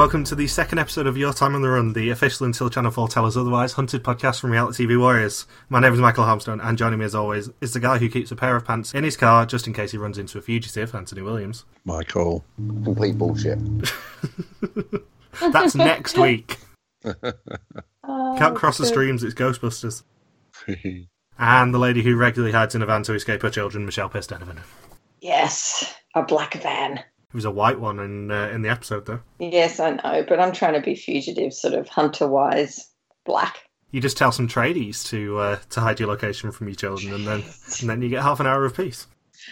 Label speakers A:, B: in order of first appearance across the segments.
A: Welcome to the second episode of Your Time on the Run, the official Until Channel 4 Tell Us Otherwise hunted podcast from Reality TV Warriors. My name is Michael Harmstone, and joining me as always is the guy who keeps a pair of pants in his car just in case he runs into a fugitive, Anthony Williams.
B: Michael.
C: Complete bullshit.
A: That's next week.
D: Oh,
A: Can't cross the streams, it's Ghostbusters. And the lady who regularly hides in a van to escape her children, Michelle Pierce Donovan.
D: Yes, a black van.
A: It was a white one in uh, in the episode, though.
D: Yes, I know, but I'm trying to be fugitive, sort of hunter wise, black.
A: You just tell some tradies to uh, to hide your location from your children, and then and then you get half an hour of peace.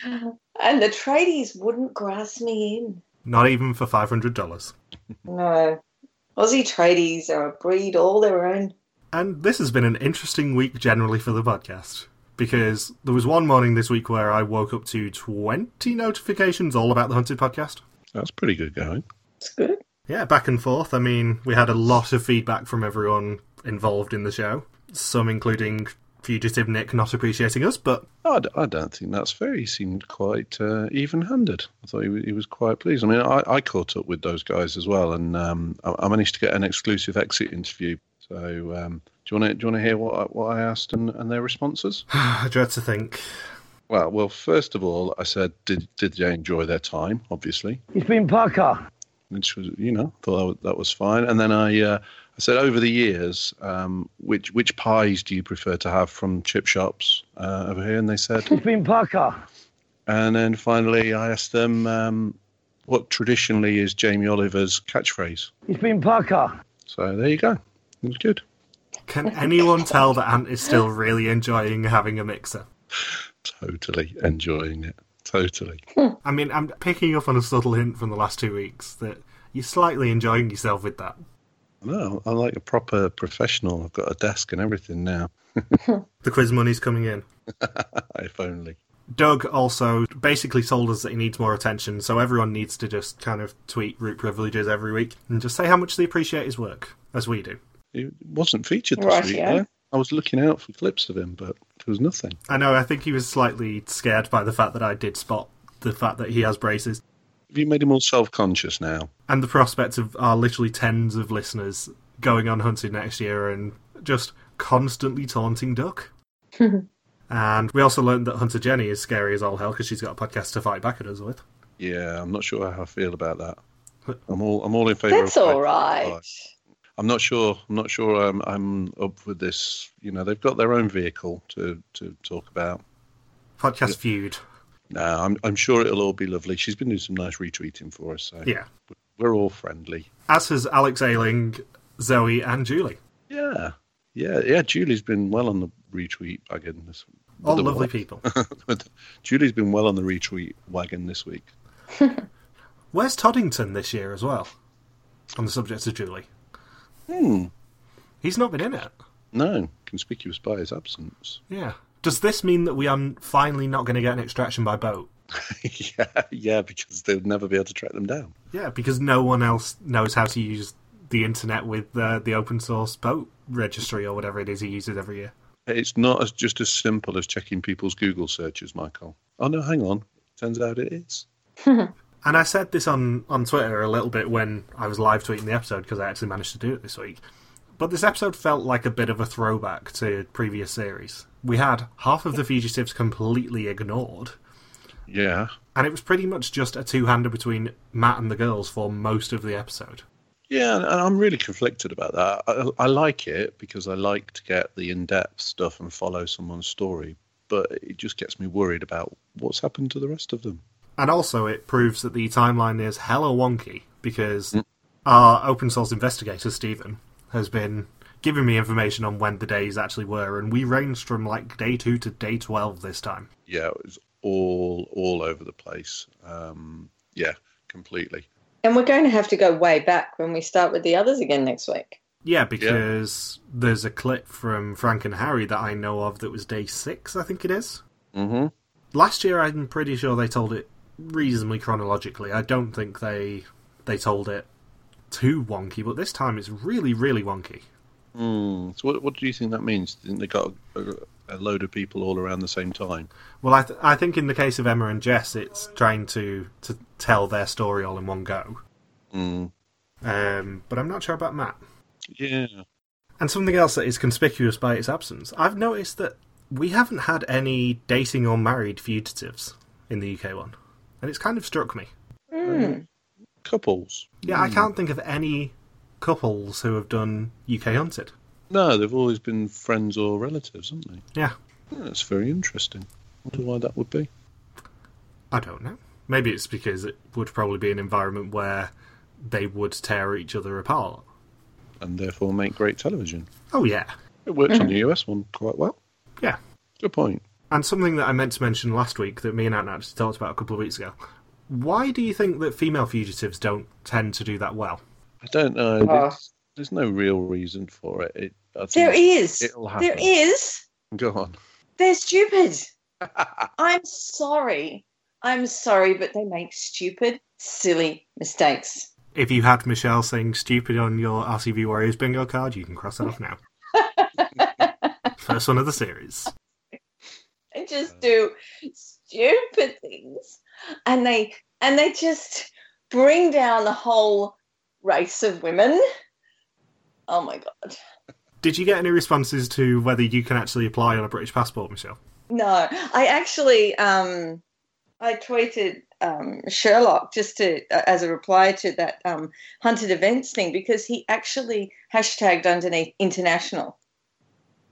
D: And the tradies wouldn't grass me in.
A: Not even for five hundred dollars.
D: No. Aussie tradies are a breed all their own.
A: And this has been an interesting week generally for the podcast. Because there was one morning this week where I woke up to 20 notifications all about the Hunted podcast.
B: That's pretty good going.
D: It's good.
A: Yeah, back and forth. I mean, we had a lot of feedback from everyone involved in the show, some including Fugitive Nick not appreciating us, but
B: I, d- I don't think that's fair. He seemed quite uh, even-handed. I thought he, wa- he was quite pleased. I mean, I, I caught up with those guys as well, and um, I, I managed to get an exclusive exit interview. So, um, do you want to do you want to hear what I, what I asked and, and their responses?
A: I dread to think.
B: Well, well, first of all, I said, did did they enjoy their time? Obviously,
E: It's been Parker.
B: which was you know thought that was, that was fine. And then I uh, I said over the years, um, which which pies do you prefer to have from chip shops uh, over here? And they said.
E: It's been Parker.
B: And then finally, I asked them um, what traditionally is Jamie Oliver's catchphrase.
E: It's been Parker.
B: So there you go. It was good.
A: Can anyone tell that Ant is still really enjoying having a mixer?
B: Totally enjoying it. Totally.
A: I mean, I'm picking up on a subtle hint from the last two weeks that you're slightly enjoying yourself with that.
B: No, I'm like a proper professional. I've got a desk and everything now.
A: The quiz money's coming in.
B: if only.
A: Doug also basically told us that he needs more attention, so everyone needs to just kind of tweet root privileges every week and just say how much they appreciate his work, as we do.
B: It wasn't featured this
D: Right,
B: week,
D: yeah.
B: I was looking out for clips of him, but there was nothing.
A: I know, I think he was slightly scared by the fact that I did spot the fact that he has braces
B: Have you made him all self-conscious now?
A: and the prospect of our literally tens of listeners going on hunting next year and just constantly taunting Doug. and we also learned that Hunter Jenny is scary as all hell because she's got a podcast to fight back at us with.
B: Yeah, I'm not sure how I feel about that. I'm all I'm all in favour.
D: Of That's
B: of
D: all right.
B: I'm not sure. I'm not sure. I'm, I'm up with this. You know, they've got their own vehicle to, to talk about.
A: Podcast feud.
B: No, I'm I'm sure it'll all be lovely. She's been doing some nice retweeting for us, so
A: Yeah.
B: we're all friendly.
A: As has Alex Ailing, Zoe, and Julie.
B: Yeah, yeah, yeah. Julie's been well on the retweet wagon. This,
A: All
B: oh,
A: lovely
B: what?
A: people.
B: Julie's been well on the retweet wagon this week.
A: Where's Toddington this year as well? On the subject of Julie.
B: Hmm.
A: He's not been in it.
B: No, conspicuous by his absence.
A: Yeah. Does this mean that we are finally not going to get an extraction by boat?
B: yeah, yeah, because they'll never be able to track them down.
A: Yeah, because no one else knows how to use the internet with uh, the open source boat registry or whatever it is he uses every year.
B: It's not as just as simple as checking people's Google searches, Michael. Oh no, hang on. Turns out it is.
A: And I said this on, on Twitter a little bit when I was live tweeting the episode because I actually managed to do it this week. But this episode felt like a bit of a throwback to previous series. We had half of the fugitives completely ignored,
B: Yeah,
A: and it was pretty much just a two hander between Matt and the girls for most of the episode.
B: Yeah, and and I'm really conflicted about that. I, I like it because I like to get the in-depth stuff and follow someone's story, but it just gets me worried about what's happened to the rest of them.
A: And also, it proves that the timeline is hella wonky because our open source investigator, Stephen, has been giving me information on when the days actually were, and we ranged from like day two to day 12 this time.
B: Yeah, it was all all over the place. Um, yeah, completely.
D: And we're going to have to go way back when we start with the others again next week.
A: Yeah, because there's a clip from Frank and Harry that I know of that was day six, I think it is.
B: hmm
A: Last year, I'm pretty sure they told it reasonably chronologically. I don't think they they told it too wonky, but this time it's really, really wonky.
B: Mm. So what what do you think that means? Think they got a, a load of people all around the same time?
A: Well, I, th- I think in the case of Emma and Jess, it's trying to, to tell their story all in one go.
B: Mm.
A: Um, but I'm not sure about Matt.
B: Yeah.
A: And something else that is conspicuous by its absence, I've noticed that we haven't had any dating or married fugitives in the UK one. And it's kind of struck me.
D: Hmm.
B: Couples.
A: Yeah, I can't think of any couples who have done UK Hunted.
B: No, they've always been friends or relatives, haven't they?
A: Yeah,
B: Yeah, that's very interesting. wonder why that would be.
A: I don't know. Maybe it's because it would probably be an environment where they would tear each other apart.
B: And therefore make great television.
A: Oh, yeah.
B: It worked on the US one quite well.
A: Yeah.
B: Good point.
A: And something that I meant to mention last week that me and Ant actually talked about a couple of weeks ago. Why do you think that female fugitives don't tend to do that well?
B: I don't know.
D: Oh.
B: There's, there's no real reason for it. it I think
D: There is.
B: It'll happen.
D: There is.
B: Go on.
D: They're stupid. I'm sorry. I'm sorry, but they make stupid, silly mistakes.
A: If you had Michelle saying stupid on your RTV Warriors bingo card, you can cross it off now. First one of the series.
D: They just do stupid things, and they and they just bring down the whole race of women. Oh my god!
A: Did you get any responses to whether you can actually apply on a British passport, Michelle?
D: No, I actually um, I tweeted um, Sherlock just to uh, as a reply to that um, hunted events thing because he actually hashtagged underneath international,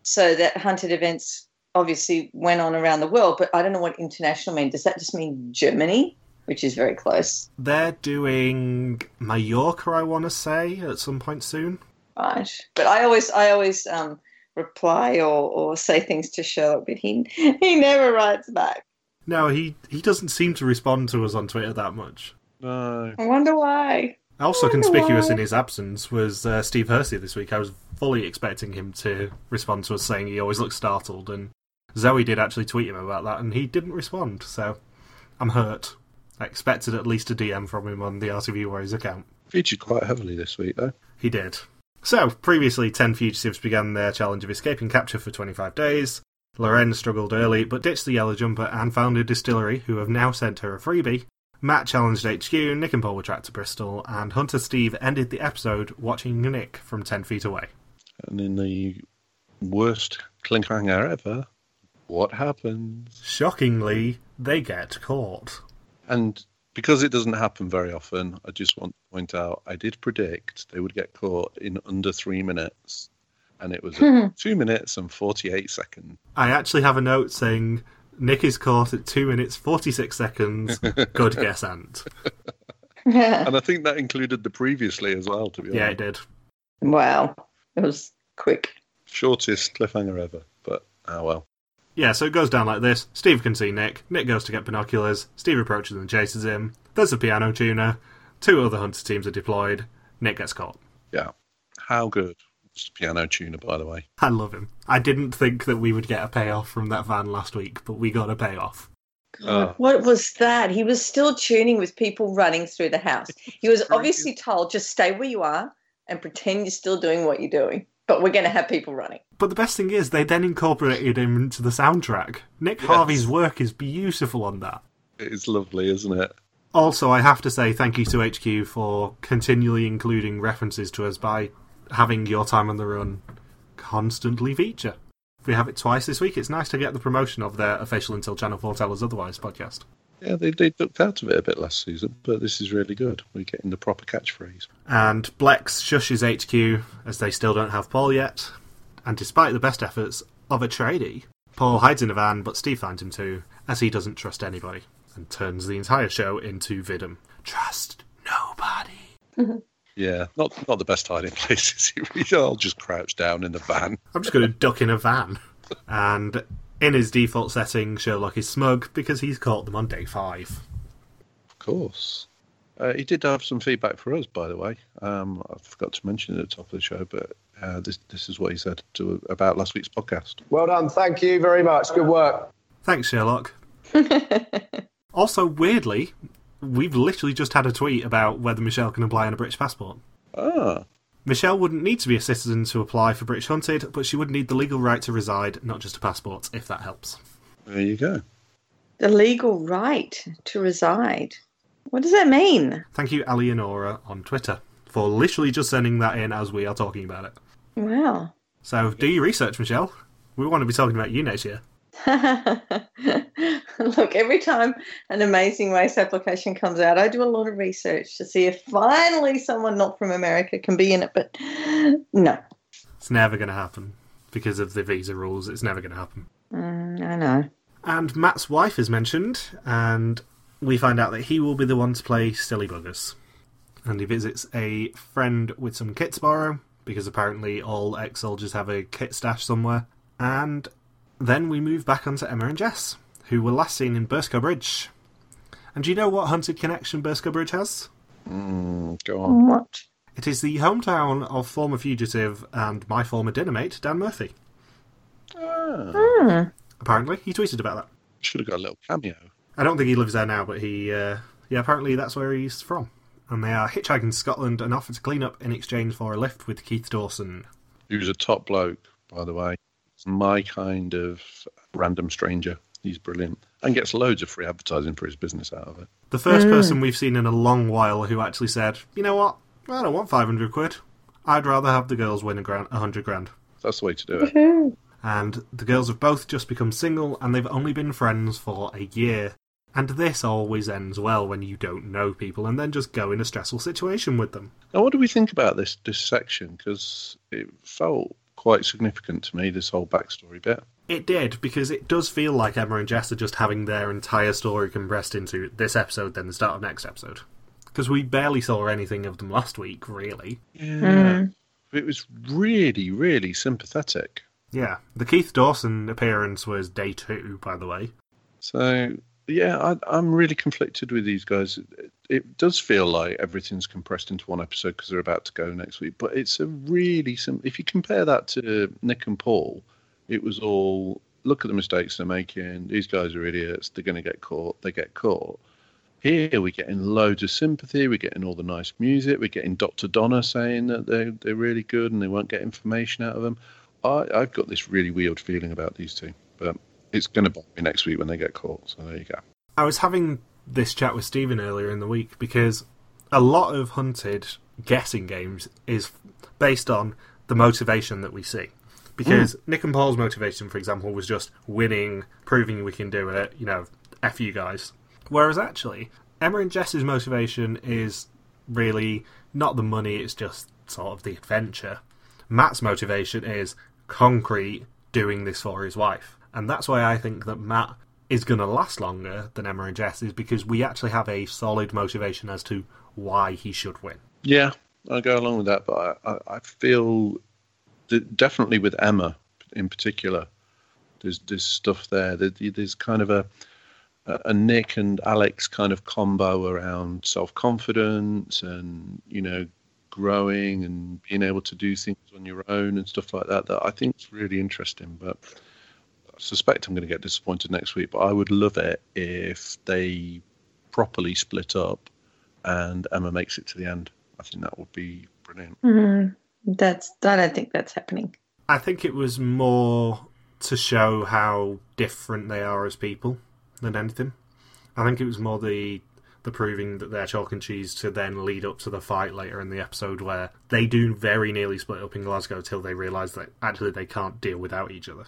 D: so that hunted events obviously went on around the world. But I don't know what international means. Does that just mean Germany, which is very close,
A: They're doing Mallorca, I want to say, at some point soon.
D: right? But I always I always um, reply or, or say things to Sherlock, but he he never writes back.
A: No, he, he doesn't seem to respond to us on Twitter that much.
B: No.
D: I wonder why.
A: Also
D: wonder
A: conspicuous
D: why.
A: in his absence was uh, Steve Hersey this week. I was fully expecting him to respond to us saying he always looks startled, and Zoe did actually tweet him about that, and he didn't respond, so I'm hurt. I expected at least a DM from him on the RTV Warriors account.
B: Featured quite heavily this week, though.
A: He did. So, previously, 10 fugitives began their challenge of escaping capture for 25 days. Loren struggled early, but ditched the yellow jumper and found a distillery who have now sent her a freebie. Matt challenged HQ, Nick and Paul were tracked to Bristol, and Hunter Steve ended the episode watching Nick from 10 feet away.
B: And in the worst cliffhanger ever, what happens?
A: Shockingly, they get caught.
B: And because it doesn't happen very often, I just want to point out I did predict they would get caught in under three minutes. And it was two minutes and 48 seconds.
A: I actually have a note saying Nick is caught at 2 minutes 46 seconds. Good guess, Ant.
B: And I think that included the previously as well, to be honest.
A: Yeah, it did.
D: Wow, it was quick.
B: Shortest cliffhanger ever, but ah well.
A: Yeah, so it goes down like this. Steve can see Nick. Nick goes to get binoculars. Steve approaches and chases him. There's a piano tuner. Two other hunter teams are deployed. Nick gets caught.
B: Yeah. How good. Just a piano tuner, by the way.
A: I love him. I didn't think that we would get a payoff from that van last week, but we got a payoff.
D: God,
B: Oh.
D: what was that? He was still tuning with people running through the house. He was obviously told, just stay where you are and pretend you're still doing what you're doing. But we're going to have people running.
A: But the best thing is, they then incorporated him into the soundtrack. Nick
B: Yes.
A: Harvey's work is beautiful on that.
B: It is lovely, isn't it?
A: Also, I have to say thank you to HQ for continually including references to us by having your time on the run constantly feature. We have it twice this week. It's nice to get the promotion of their official Until Channel 4 Tell Us Otherwise podcast.
B: Yeah, they, they looked out of it a bit last season, but this is really good. We're getting the proper catchphrase.
A: And Blex shushes HQ as they still don't have Paul yet. And despite the best efforts of a tradie, Paul hides in a van, but Steve finds him too, as he doesn't trust anybody, and turns the entire show into Vidum. Trust nobody.
B: Yeah, not not the best hiding places. All just crouch down in the van.
A: I'm just going to duck in a van. And in his default setting, Sherlock is smug because he's caught them on day five.
B: Of course. Uh, he did have some feedback for us, by the way. Um, I forgot to mention it at the top of the show, but uh, this this is what he said to about last week's podcast.
C: Well done. Thank you very much. Good work.
A: Thanks, Sherlock. also, weirdly, we've literally just had a tweet about whether Michelle can apply on a British passport.
B: Ah,
A: Michelle wouldn't need to be a citizen to apply for British Hunted, but she would need the legal right to reside, not just a passport, if that helps.
B: there you go.
D: The legal right to reside. What does that mean?
A: Thank you, Alienora, on Twitter, for literally just sending that in as we are talking about it.
D: Wow.
A: So do your research, Michelle. We want to be talking about you next year.
D: Look, every time an Amazing Race application comes out, I do a lot of research to see if finally someone not from America can be in it. But no,
A: It's never going to happen because of the visa rules. It's never going to happen.
D: mm, I know.
A: And Matt's wife is mentioned, and we find out that he will be the one to play Silly Buggers. And he visits a friend with some kits to borrow, because apparently all ex soldiers have a kit stash somewhere. And then we move back onto Emma and Jess, who were last seen in Burscough Bridge. And do you know what haunted connection Burscough Bridge has?
B: Mm, go on.
D: What?
A: It is the hometown of former fugitive and my former dinner mate, Dan Murphy.
B: Ah,
D: Hmm.
A: Apparently, he tweeted about that.
B: should have got a little cameo.
A: I don't think he lives there now, but he, uh, yeah, apparently that's where he's from. And they are hitchhiking to Scotland and offer to clean up in exchange for a lift with Keith Dawson.
B: He was a top bloke, by the way. It's my kind of random stranger. He's brilliant and gets loads of free advertising for his business out of it.
A: The first hmm. person we've seen in a long while who actually said, you know what, I don't want 500 quid. I'd rather have the girls win a grand, 100 grand.
B: That's the way to do it.
A: And the girls have both just become single and they've only been friends for a year. And this always ends well when you don't know people and then just go in a stressful situation with them.
B: Now, what do we think about this this section? Because it felt quite significant to me. This whole backstory bit.
A: It did, because it does feel like Emma and Jess are just having their entire story compressed into this episode, then the start of next episode. Because we barely saw anything of them last week, really.
B: Yeah, hmm. it was really, really sympathetic.
A: Yeah, the Keith Dawson appearance was day two, by the way.
B: So yeah, I, I'm really conflicted with these guys. It, it does feel like everything's compressed into one episode because they're about to go next week. But it's a really sim- if you compare that to Nick and Paul, it was all look at the mistakes they're making. These guys are idiots. They're going to get caught. They get caught. Here we're getting loads of sympathy. We're getting all the nice music. We're getting Dr. Donna saying that they're they're really good and they won't get information out of them. I, I've got this really weird feeling about these two, but it's going to bother me next week when they get caught. So there you go.
A: I was having this chat with Stephen earlier in the week because a lot of Hunted guessing games is based on the motivation that we see. Because hmm. Nick and Paul's motivation, for example, was just winning, proving we can do it, you know, F you guys. Whereas actually, Emma and Jess's motivation is really not the money, it's just sort of the adventure. Matt's motivation is concrete doing this for his wife. And that's why I think that Matt is going to last longer than Emma and Jess is because we actually have a solid motivation as to why he should win.
B: Yeah, I go along with that, but I, I, feel that definitely with Emma in particular, there's there's stuff there. There- There's kind of a a Nick and Alex kind of combo around self confidence and you know growing and being able to do things on your own and stuff like that. That I think is really interesting, but. I suspect I'm going to get disappointed next week, but I would love it if they properly split up and Emma makes it to the end. I think that would be brilliant.
D: Mm, that's. That I don't think that's happening.
A: I think it was more to show how different they are as people than anything. I think it was more the the proving that they're chalk and cheese to then lead up to the fight later in the episode where they do very nearly split up in Glasgow till they realise that actually they can't deal without each other.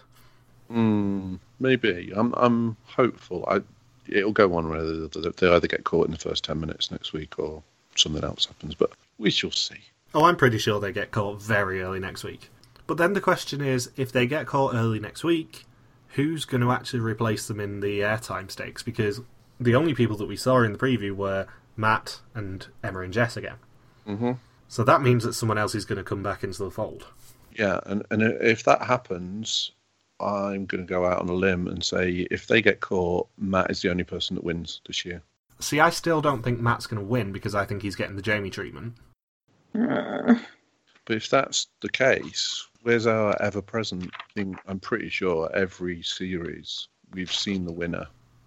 B: Mm, maybe. I'm I'm hopeful. I it'll go one way or the other. They either get caught in the first ten minutes next week or something else happens, but we shall see.
A: Oh, I'm pretty sure they get caught very early next week. But then the question is, if they get caught early next week, who's going to actually replace them in the airtime stakes? Because the only people that we saw in the preview were Matt and Emma and Jess again.
B: hmm
A: So that means that someone else is going to come back into the fold.
B: Yeah, and and if that happens, I'm going to go out on a limb and say if they get caught, Matt is the only person that wins this year.
A: See, I still don't think Matt's going to win because I think he's getting the Jamie treatment.
D: Mm.
B: But if that's the case, where's our ever present thing? I'm pretty sure every series we've seen the winner,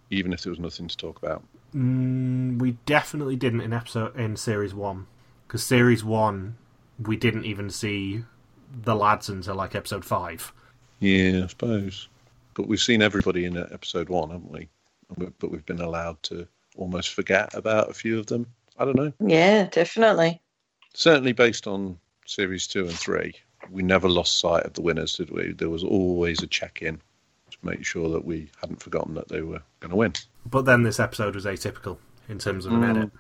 B: even if there was nothing to talk about.
A: Mm, we definitely didn't in episode in series one because series one we didn't even see the lads until like episode five.
B: Yeah, I suppose. But we've seen everybody in episode one, haven't we? But we've been allowed to almost forget about a few of them. I don't know.
D: Yeah, definitely.
B: Certainly, based on series two and three, we never lost sight of the winners, did we? There was always a check in to make sure that we hadn't forgotten that they were going to win.
A: But then this episode was atypical in terms of an
B: Mm.
A: edit.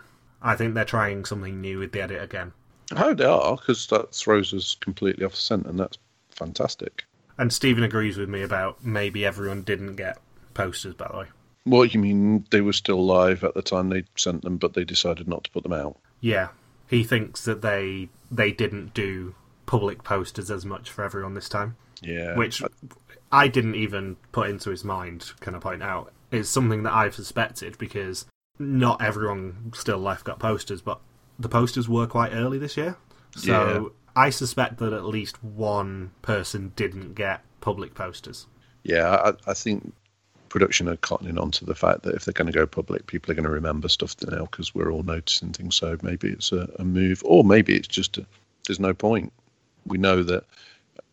A: I think they're trying something new with the edit again.
B: How they are, because that throws us completely off the scent, and that's fantastic.
A: And Stephen agrees with me about maybe everyone didn't get posters, by the way.
B: What you mean? They were still live at the time they sent them, but they decided not to put them out.
A: Yeah, he thinks that they they didn't do public posters as much for everyone this time,
B: Yeah,
A: which I didn't even put into his mind. Can I point out? It's something that I've suspected because not everyone still left got posters, but the posters were quite early this year, so I suspect that at least one person didn't get public posters.
B: yeah. I, I think production are cottoning on to the fact that if they're going to go public, people are going to remember stuff now because we're all noticing things. So maybe it's a, a move, or maybe it's just a, there's no point. We know that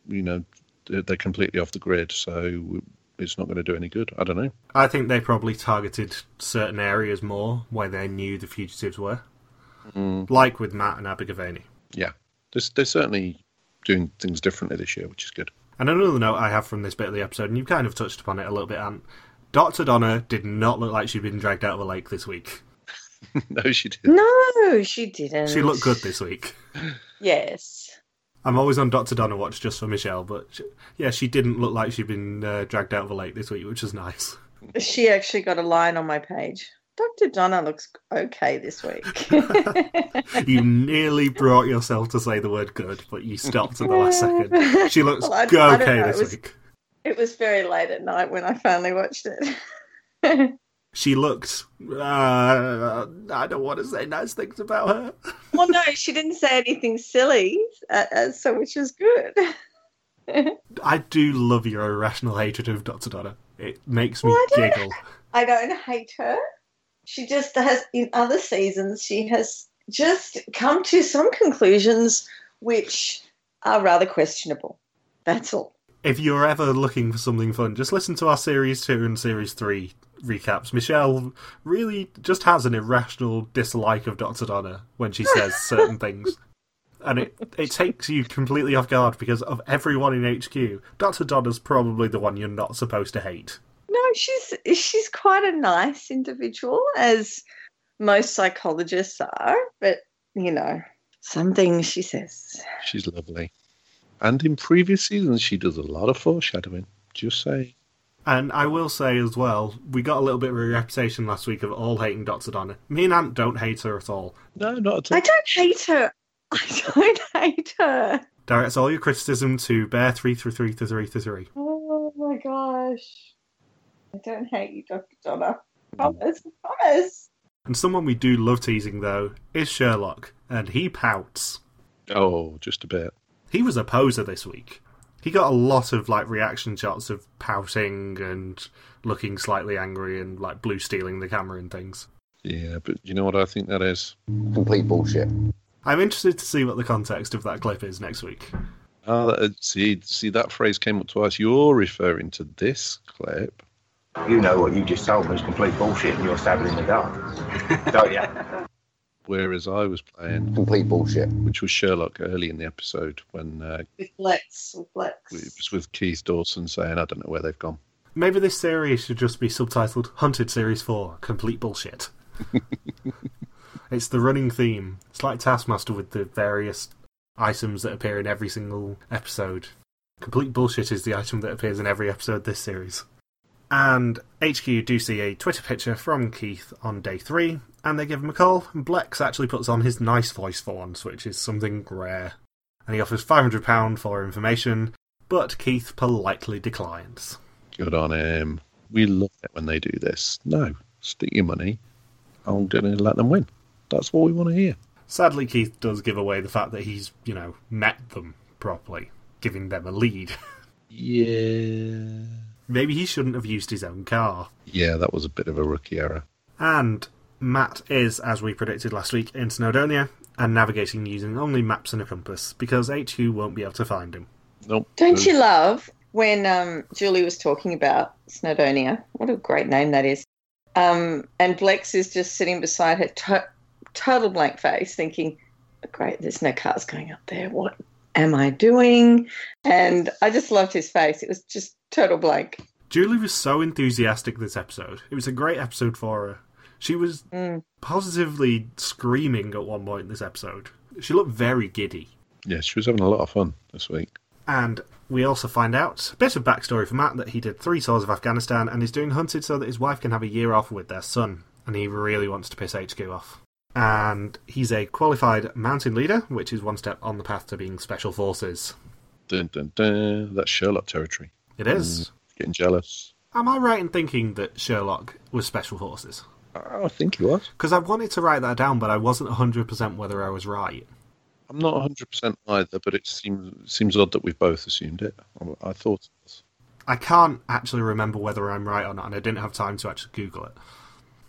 B: you know they're completely off the grid, so it's not going to do any good. I don't know.
A: I think they probably targeted certain areas more where they knew the fugitives were, mm. like with Matt and Abigail.
B: Yeah, they're, they're certainly doing things differently this year, which is good.
A: And another note I have from this bit of the episode, and you've kind of touched upon it a little bit, Ant. Dr. Donna did not look like she'd been dragged out of a lake this week.
B: no, she didn't.
D: No, she didn't.
A: She looked good this week.
D: Yes.
A: I'm always on Dr. Donna watch just for Michelle, but she, yeah, she didn't look like she'd been uh, dragged out of a lake this week, which is nice.
D: She actually got a line on my page. Dr. Donna looks okay this week.
A: You nearly brought yourself to say the word good, but you stopped at the last second. She looks
D: Well, I- I
A: okay
D: know,
A: this
D: it was-
A: week.
D: it was very late at night when I finally watched it.
A: She looked. Uh, I don't want to say nice things about her.
D: well, no, she didn't say anything silly, uh, uh, so which is good.
A: I do love your irrational hatred of Dr. Donna. It makes me
D: Well,
A: giggle.
D: I don't hate her. She just has, in other seasons, she has just come to some conclusions which are rather questionable. That's all.
A: If you're ever looking for something fun, just listen to our Series 2 and Series 3 recaps. Michelle really just has an irrational dislike of Dr. Donna when she says certain things. And it, it takes you completely off guard because of everyone in HQ, Dr. Donna's probably the one you're not supposed to hate.
D: No, she's she's quite a nice individual, as most psychologists are. But you know, some things she says.
B: She's lovely. And in previous seasons, she does a lot of foreshadowing. Just say.
A: And I will say as well, we got a little bit of a reputation last week of all hating Dr. Donna. Me and Ant don't hate her at all.
B: No, not at all.
D: I don't hate her. I don't hate her.
A: Directs all your criticism to Bear three three three three three three.
D: Oh my gosh. I don't hate you, Dr. Donna. Mm. Promise, promise.
A: And someone we do love teasing though is Sherlock, and he pouts.
B: Oh, just a bit.
A: He was a poser this week. He got a lot of like reaction shots of pouting and looking slightly angry and like blue stealing the camera and things.
B: Yeah, but you know what I think that is?
C: Complete bullshit.
A: I'm interested to see what the context of that clip is next week.
B: Oh, that, uh, see, see that phrase came up twice. You're referring to this clip.
F: You know what you just told me is complete bullshit and you're stabbing in the dark. Don't you?
B: Whereas I was playing,
C: Complete bullshit.
B: which was Sherlock early in the episode when uh,
D: With Lex, with Lex.
B: it was with Keith Dawson saying, "I don't know where they've gone."
A: Maybe this series should just be subtitled Hunted Series 4 Complete Bullshit. it's the running theme. It's like Taskmaster with the various items that appear in every single episode. Complete Bullshit is the item that appears in every episode this series. And HQ do see a Twitter picture from Keith on day three, and they give him a call, and Blex actually puts on his nice voice for once, which is something rare. And he offers £500 for information, but Keith politely declines.
B: Good on him. We love it when they do this. No, stick your money. I'm going to let them win. That's what we want to hear.
A: Sadly, Keith does give away the fact that he's, you know, met them properly, giving them a lead.
B: Yeah.
A: Maybe he shouldn't have used his own car.
B: Yeah, that was a bit of a rookie error.
A: And Matt is, as we predicted last week, in Snowdonia and navigating using only maps and a compass because HQ won't be able to find him.
B: Nope.
D: Don't you love when um, Julie was talking about Snowdonia? What a great name that is. Um, and Blex is just sitting beside her, to- total blank face, thinking, great, there's no cars going up there. What am I doing? And I just loved his face. It was just total blank.
A: Julie was so enthusiastic this episode. It was a great episode for her. She was
D: Mm.
A: positively screaming at one point in this episode. She looked very giddy.
B: Yeah, she was having a lot of fun this week.
A: And we also find out a bit of backstory for Matt that he did three tours of Afghanistan and is doing hunted so that his wife can have a year off with their son. And he really wants to piss HQ off. And he's a qualified mountain leader, which is one step on the path to being special forces.
B: Dun, dun, dun. That's Sherlock territory.
A: It is.
B: Mm, getting jealous.
A: Am I right in thinking that Sherlock was special forces?
B: I I think he was.
A: Because I wanted to write that down, but I wasn't 100% whether I was right.
B: I'm not 100% either, but it seems seems odd that we've both assumed it. I, I thought it was.
A: I can't actually remember whether I'm right or not, and I didn't have time to actually Google it.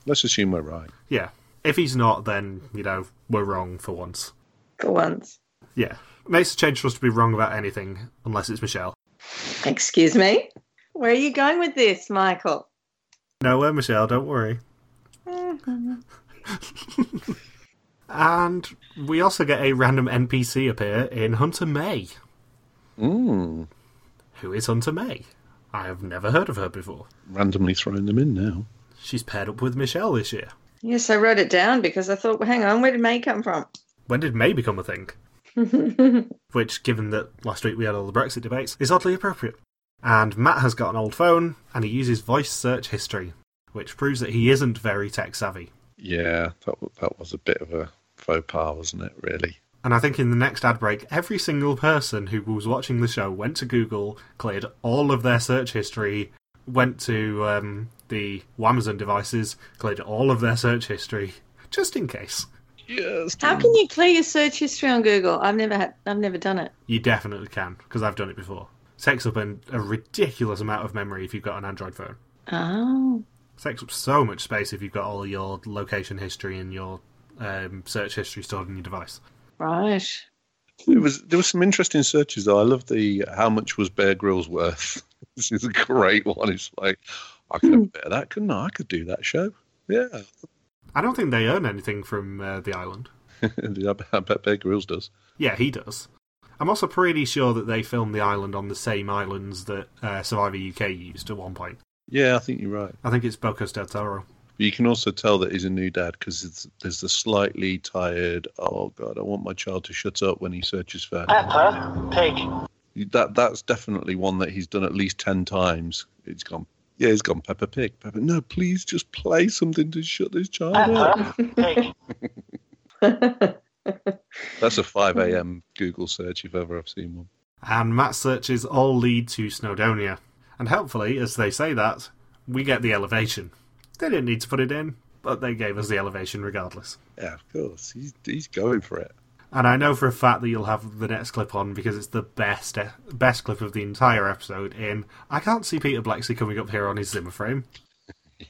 B: Let's assume we're right.
A: Yeah. If he's not, then, you know, we're wrong for once.
D: For once.
A: Yeah. Makes a change for us to be wrong about anything, unless it's Michelle.
D: Excuse me? Where are you going with this, Michael?
A: Nowhere, Michelle, don't worry. and we also get a random NPC appear in Hunter May.
B: Mm.
A: Who is Hunter May? I have never heard of her before.
B: Randomly throwing them in now.
A: She's paired up with Michelle this year.
D: Yes, I wrote it down because I thought, well, hang on, where did May come from?
A: When did May become a thing? Which, given that last week we had all the Brexit debates, is oddly appropriate. And Matt has got an old phone, and he uses voice search history, which proves that he isn't very tech savvy.
B: Yeah, that that was a bit of a faux pas, wasn't it? Really.
A: And I think in the next ad break, every single person who was watching the show went to Google, cleared all of their search history, went to um, the Amazon devices, cleared all of their search history, just in case.
B: Yes.
D: How can you clear your search history on Google? I've never had, I've never done it.
A: You definitely can, because I've done it before. takes up an, a ridiculous amount of memory if you've got an Android phone.
D: Oh,
A: takes up so much space if you've got all your location history and your um, search history stored in your device.
D: right.
B: There was there was some interesting searches though. I love the how much was Bear Grylls worth. this is a great one. It's like I could have a bit of that, couldn't I? I could do that show. Yeah,
A: I don't think they earn anything from uh, the island.
B: I bet- I bet Bear Grylls does.
A: Yeah, he does. I'm also pretty sure that they filmed the island on the same islands that uh, Survivor UK used at one point.
B: Yeah, I think you're right.
A: I think it's Bocas del Toro.
B: But you can also tell that he's a new dad because there's the slightly tired. Oh God, I want my child to shut up when he searches for
E: Peppa Pig.
B: that. That's definitely one that he's done at least ten times. It's gone. Yeah, he's gone Peppa Pig. Peppa. No, please just play something to shut this child uh-huh. up.
E: Peppa Pig.
B: That's a 5 a.m. Google search if ever I've seen one.
A: And Matt searches all lead to Snowdonia. And helpfully, as they say that, we get the elevation. They didn't need to put it in, but they gave us the elevation regardless.
B: Yeah, of course. He's he's going for it.
A: And I know for a fact that you'll have the next clip on because it's the best best clip of the entire episode. In I can't see Peter Bleksley coming up here on his Zimmer frame.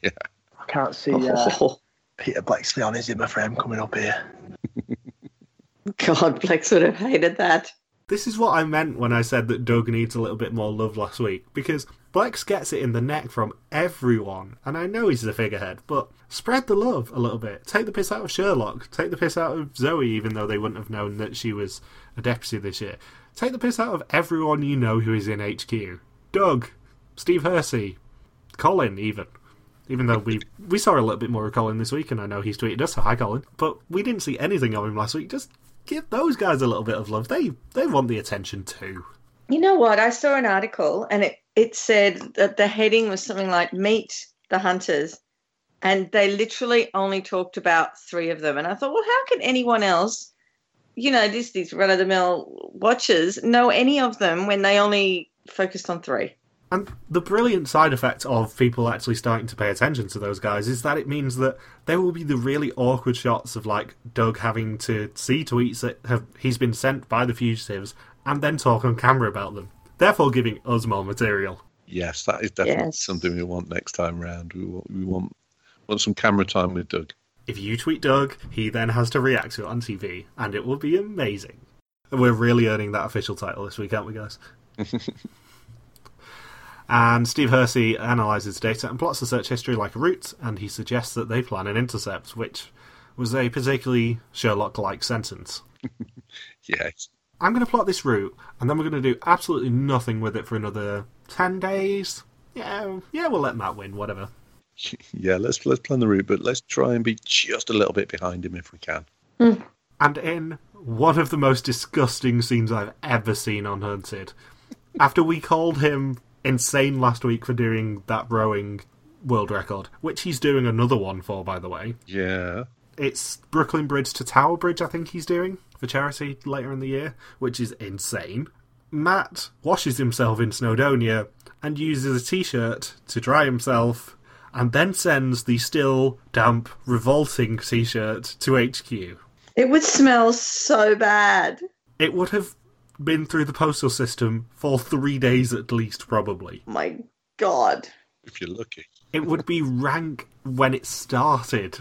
B: Yeah.
E: I can't see uh, Peter Bleksley on his Zimmer frame coming up here.
D: God, Blex would have hated that.
A: This is what I meant when I said that Doug needs a little bit more love last week because Blex gets it in the neck from everyone, and I know he's the figurehead, but spread the love a little bit. Take the piss out of Sherlock. Take the piss out of Zoe, even though they wouldn't have known that she was a deputy this year. Take the piss out of everyone you know who is in HQ. Doug, Steve Hersey, Colin, even. Even though we we saw a little bit more of Colin this week, and I know he's tweeted us, so hi Colin. But we didn't see anything of him last week. Just give those guys a little bit of love. They they want the attention too.
D: You know what? I saw an article and it, it said that the heading was something like Meet the Hunters. And they literally only talked about three of them. And I thought, well, how can anyone else, you know, just these run of the mill watchers, know any of them when they only focused on three?
A: And the brilliant side effect of people actually starting to pay attention to those guys is that it means that there will be the really awkward shots of like Doug having to see tweets that have he's been sent by the fugitives and then talk on camera about them, therefore giving us more material.
B: Yes, that is definitely
D: Yes.
B: something we want next time round. We want, we want want some camera time with Doug.
A: If you tweet Doug, he then has to react to it on TV, and it will be amazing. We're really earning that official title this week, aren't we, guys? and Steve Hersey analyses data and plots the search history like a route, and he suggests that they plan an intercept, which was a particularly Sherlock like sentence.
B: Yes.
A: I'm going to plot this route, and then we're going to do absolutely nothing with it for another 10 days. Yeah, yeah, we'll let Matt win, whatever.
B: Yeah, let's let's plan the route, but let's try and be just a little bit behind him if we can. Hmm.
A: And in one of the most disgusting scenes I've ever seen on Hunted, after we called him insane last week for doing that rowing world record, which he's doing another one for, by the way.
B: Yeah.
A: It's Brooklyn Bridge to Tower Bridge, I think he's doing for charity later in the year, which is insane. Matt washes himself in Snowdonia and uses a t shirt to dry himself, and then sends the still damp, revolting t shirt to HQ.
D: It would smell so bad.
A: It would have been through the postal system for three days at least, probably.
D: My God.
B: If you're lucky.
A: It would be rank when it started,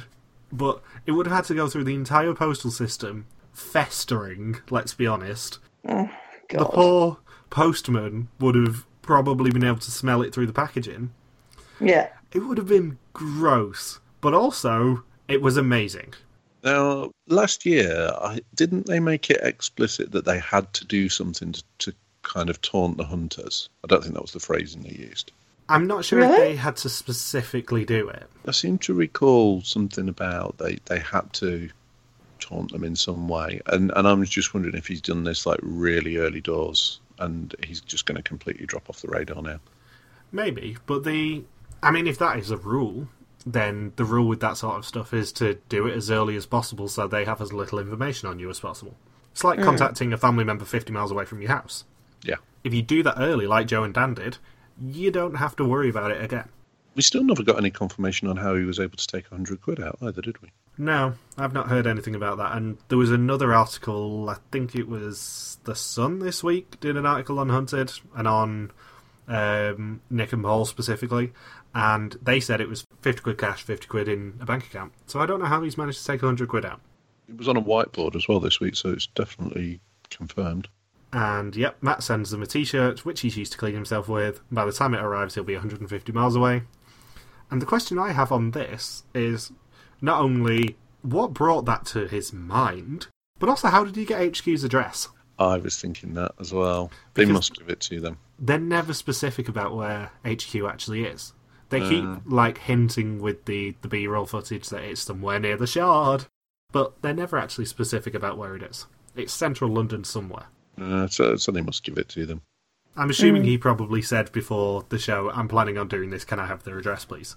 A: but it would have had to go through the entire postal system, festering, let's be honest.
D: Oh,
A: The poor postman would have probably been able to smell it through the packaging.
D: Yeah.
A: It would have been gross, but also it was amazing.
B: Now, last year, I, didn't they make it explicit that they had to do something to, to kind of taunt the hunters? I don't think that was the phrasing they used.
A: I'm not sure if they had to specifically do it.
B: I seem to recall something about they, they had to taunt them in some way, and and I'm just wondering if he's done this like really early doors, and he's just going to completely drop off the radar now.
A: Maybe, but the. I mean, if that is a rule, then the rule with that sort of stuff is to do it as early as possible so they have as little information on you as possible. It's like hmm. contacting a family member 50 miles away from your house.
B: Yeah,
A: If you do that early, like Joe and Dan did, you don't have to worry about it again.
B: we still never got any confirmation on how he was able to take hundred quid out either, did we?
A: No, I've not heard anything about that. And there was another article, I think it was The Sun this week, did an article on Hunted and on um, Nick and Paul specifically. And they said it was 50 quid cash, 50 quid in a bank account. So I don't know how he's managed to take 100 quid out.
B: It was on a whiteboard as well this week, so it's definitely confirmed.
A: And yep, Matt sends them a t shirt, which he's used to clean himself with. By the time it arrives, he'll be 150 miles away. And the question I have on this is not only what brought that to his mind, but also how did he get HQ's address?
B: I was thinking that as well. They
A: Because-
B: must give it to them.
A: They're never specific about where HQ actually is. They keep
B: Uh.
A: like hinting with the, the B roll footage that it's somewhere near the shard, but they're never actually specific about where it is. It's central London somewhere.
B: Uh, so, so they must give it to them.
A: I'm assuming he probably said before the show, I'm planning on doing this, can I have their address, please?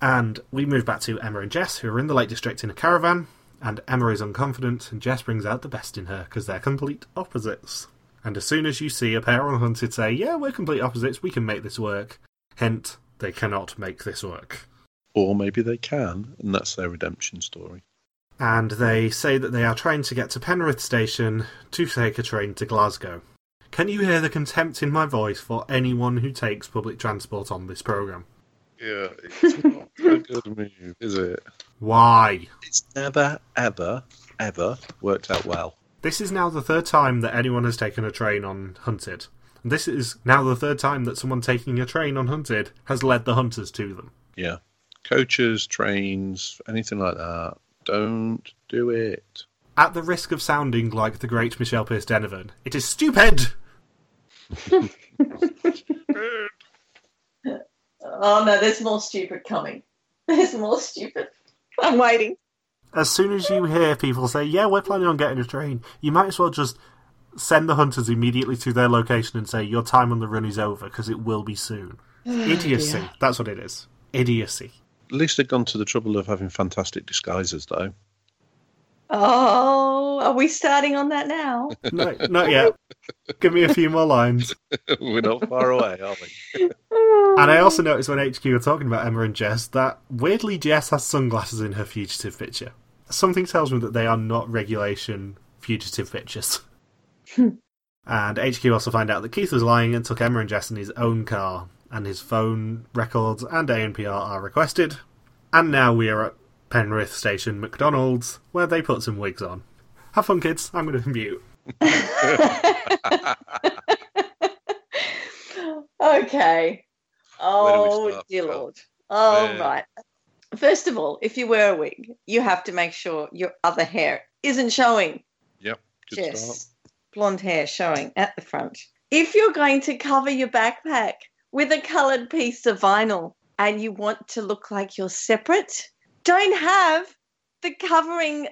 A: And we move back to Emma and Jess, who are in the Lake District in a caravan, and Emma is unconfident, and Jess brings out the best in her, because they're complete opposites. And as soon as you see a pair on Hunted say, yeah, we're complete opposites, we can make this work, hint, they cannot make this work.
B: Or maybe they can, and that's their redemption story.
A: And they say that they are trying to get to Penrith Station to take a train to Glasgow. Can you hear the contempt in my voice for anyone who takes public transport on this programme?
B: Yeah, it's not a good move, is it?
A: Why?
B: It's never, ever, ever worked out well.
A: This is now the third time that anyone has taken a train on Hunted. And this is now the third time that someone taking a train on Hunted has led the hunters to them.
B: Yeah. Coaches, trains, anything like that. Don't do it.
A: At the risk of sounding like the great Michelle Pierce Donovan, it is stupid!
D: Oh no, there's more stupid coming. There's more stupid. I'm waiting.
A: As soon as you hear people say, yeah, we're planning on getting a train, you might as well just send the hunters immediately to their location and say, your time on the run is over, because it will be soon. Oh, Idiocy. That's what it is. Idiocy.
B: At least they've gone to the trouble of having fantastic disguises, though.
D: Oh, are we starting on that now?
A: No, not yet. Give me a few more lines.
B: We're not far away, are we?
A: And I also noticed when HQ were talking about Emma and Jess that weirdly Jess has sunglasses in her fugitive picture. Something tells me that they are not regulation fugitive pictures. and HQ also find out that Keith was lying and took Emma and Jess in his own car, and his phone records and ANPR are requested. And now we are at Penrith Station McDonald's, where they put some wigs on. Have fun, kids. I'm going to mute.
D: okay.
B: Where do we
D: Oh, dear
B: uh,
D: Lord. Oh,
B: Where?
D: right. First of all, if you wear a wig, you have to make sure your other hair isn't showing.
B: Yep. Good start.
D: Blonde hair showing at the front. If you're going to cover your backpack with a coloured piece of vinyl and you want to look like you're separate, don't have the covering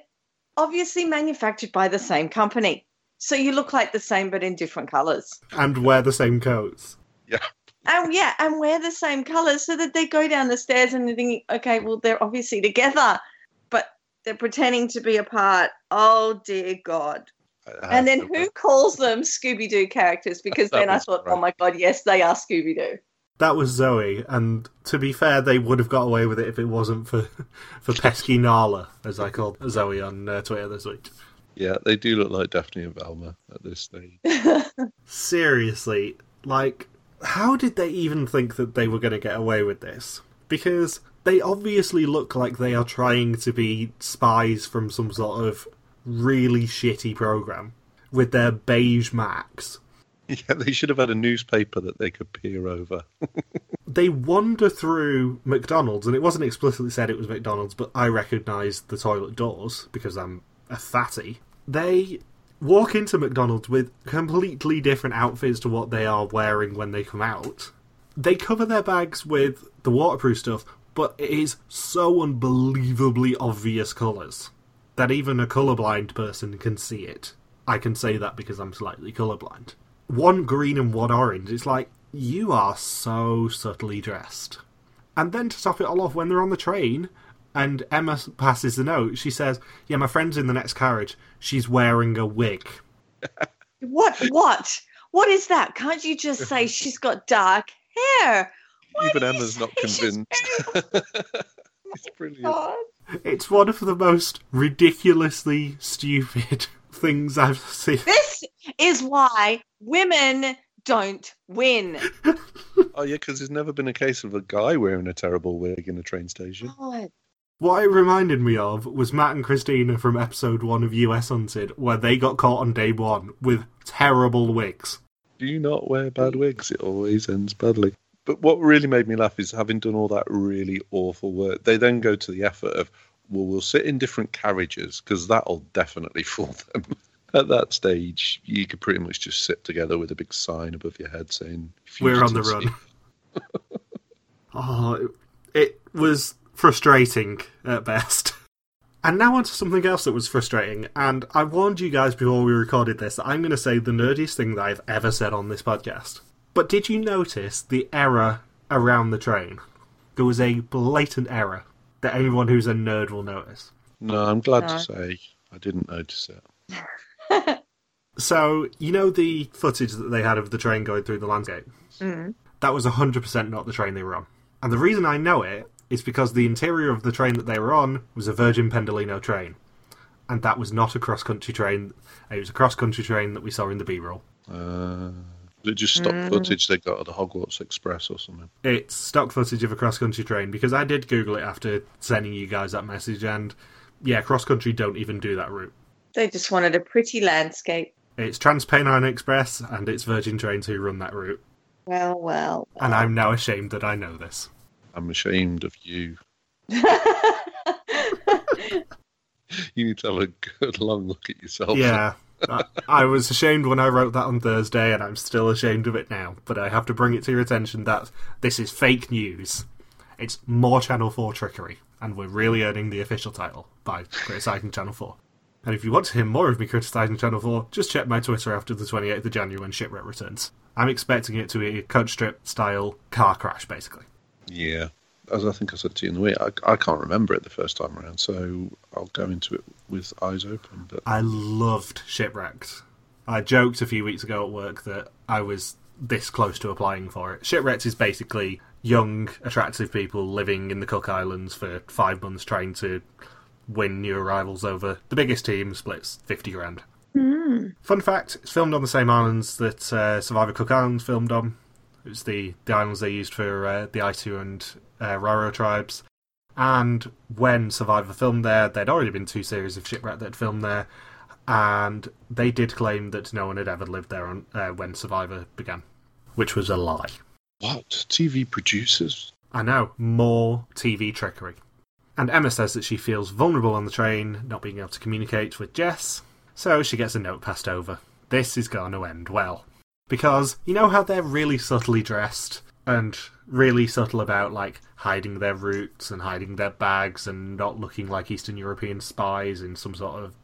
D: obviously manufactured by the same company. So you look like the same but in different colours.
A: And wear the same coats. Yeah.
D: And yeah, and wear the same colours so that they go down the stairs and they're thinking, okay, well, they're obviously together, but they're pretending to be apart. Oh, dear God. And then who calls them Scooby Doo characters? Because then I thought, oh
B: right.
D: oh my God, yes, they are Scooby Doo.
A: That was Zoe, and to be fair, they would have got away with it if it wasn't for for pesky Nala, as I called Zoe on uh, Twitter this week.
B: Yeah, they do look like Daphne and Velma at this stage.
A: Seriously, like, how did they even think that they were going to get away with this? Because they obviously look like they are trying to be spies from some sort of really shitty program with their beige Macs.
B: Yeah, they should have had a newspaper that they could peer over.
A: they wander through McDonald's, and it wasn't explicitly said it was McDonald's, but I recognised the toilet doors because I'm a fatty. They walk into McDonald's with completely different outfits to what they are wearing when they come out. They cover their bags with the waterproof stuff, but it is so unbelievably obvious colours that even a colourblind person can see it. I can say that because I'm slightly colourblind. One green and one orange. It's like, you are so subtly dressed. And then to top it all off, when they're on the train and Emma passes the note, she says, Yeah, my friend's in the next carriage. She's wearing a wig.
D: What? What? What is that? Can't you just say she's got dark hair? Why
B: Even Emma's not convinced. it's oh brilliant.
D: God.
A: It's one of the most ridiculously stupid things I've seen.
D: This is why women don't win.
B: Oh yeah, because there's never been a case of a guy wearing a terrible wig in a train station.
D: God.
A: What it reminded me of was Matt and Christina from episode one of US Hunted, where they got caught on day one with terrible wigs.
B: Do not wear bad wigs; it always ends badly. But what really made me laugh is having done all that really awful work, they then go to the effort of, well, we'll sit in different carriages because that'll definitely fool them. At that stage, you could pretty much just sit together with a big sign above your head saying,
A: We're on the run. oh, it, was frustrating at best. And now onto something else that was frustrating. And I warned you guys before we recorded this that I'm going to say the nerdiest thing that I've ever said on this podcast. But did you notice the error around the train? There was a blatant error that anyone who's a nerd will notice.
B: No, I'm glad
D: No.
B: to say I didn't notice it.
A: So, you know the footage that they had of the train going through the landscape?
D: Mm.
A: That was 100% not the train they were on. And the reason I know it is because the interior of the train that they were on was a Virgin Pendolino train. And that was not a cross country train. It was a cross country train that we saw in the B roll.
B: Uh, was it just stock
D: Mm.
B: footage they got of the Hogwarts Express or something?
A: It's stock footage of a cross country train because I did Google it after sending you guys that message. And yeah, cross country don't even do that route.
D: They just wanted a pretty landscape.
A: It's TransPennine Express and it's Virgin Trains who run that route.
D: Well, well.
A: And I'm now ashamed that I know this.
B: I'm ashamed of you. You need to have a good long look at yourself.
A: Yeah. I, was ashamed when I wrote that on Thursday, and I'm still ashamed of it now. But I have to bring it to your attention that this is fake news. It's more Channel 4 trickery, and we're really earning the official title by criticising Channel 4. And if you want to hear more of me criticising Channel 4, just check my Twitter after the 28th of January when Shipwreck returns. I'm expecting it to be a coach strip style car crash, basically.
B: Yeah. As I think I said to you in the week, I, I can't remember it the first time around, so I'll go into it with eyes open. But
A: I loved Shipwrecked. I joked a few weeks ago at work that I was this close to applying for it. Shipwrecked is basically young, attractive people living in the Cook Islands for five months trying to win new arrivals over the biggest team splits 50 grand.
D: Mm.
A: Fun fact, it's filmed on the same islands that uh, Survivor Cook Islands filmed on. It was the, the islands they used for uh, the Aitu and uh, Raro tribes. And when Survivor filmed there, there'd already been two series of Shipwreck that filmed there, and they did claim that no one had ever lived there on, uh, when Survivor began, which was a lie.
B: what? TV producers?
A: I know, more TV trickery. And Emma says that she feels vulnerable on the train, not being able to communicate with Jess. So she gets a note passed over. This is going to end well. Because you know how they're really subtly dressed and really subtle about like hiding their roots and hiding their bags and not looking like Eastern European spies in some sort of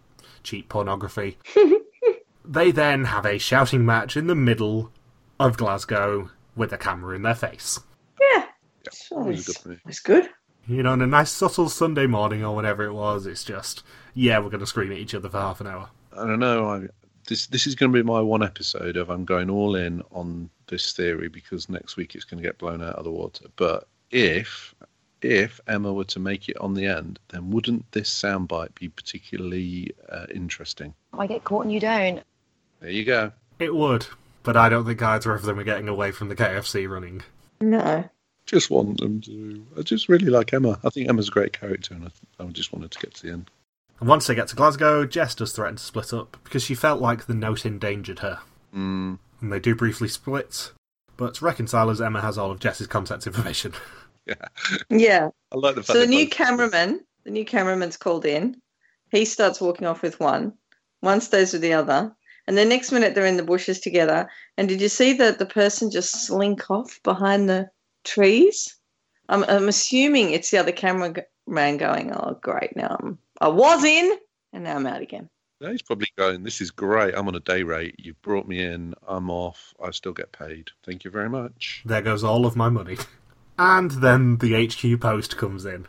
A: cheap pornography. they then have a shouting match in the middle of Glasgow with a camera in their face.
D: Yeah.
B: Yeah,
D: Sure,
B: really
D: it's,
B: good for
D: it's good.
A: You know, on a nice subtle Sunday morning or whatever it was, it's just, yeah, we're going to scream at each other for half an hour.
B: I don't know. I, this this is going to be my one episode of I'm going all in on this theory because next week it's going to get blown out of the water. But if if Emma were to make it on the end, then wouldn't this soundbite be particularly uh, interesting?
G: I get caught and you don't.
B: There you go.
A: It would, but I don't think either of them are getting away from the KFC running.
D: No.
B: Just want them to. I just really like Emma. I think Emma's a great character, and I, I just wanted to get to the end.
A: And once they get to Glasgow, Jess does threaten to split up because she felt like the note endangered her.
B: Mm,
A: And they do briefly split, but reconcile as Emma has all of Jess's contact information.
B: yeah,
D: Yeah.
B: I like the fact.
D: So the new
B: both-
D: cameraman, the new cameraman's called in. He starts walking off with one. One stays with the other. And the next minute they're in the bushes together. And did you see that the person just slink off behind the trees? I'm, I'm assuming it's the other cameraman going, oh, great, now I'm, I was in and now I'm out again.
B: Yeah, he's probably going. This is great. I'm on a day rate. You've brought me in. I'm off. I still get paid. Thank you very much.
A: There goes all of my money. And then the HQ post comes in.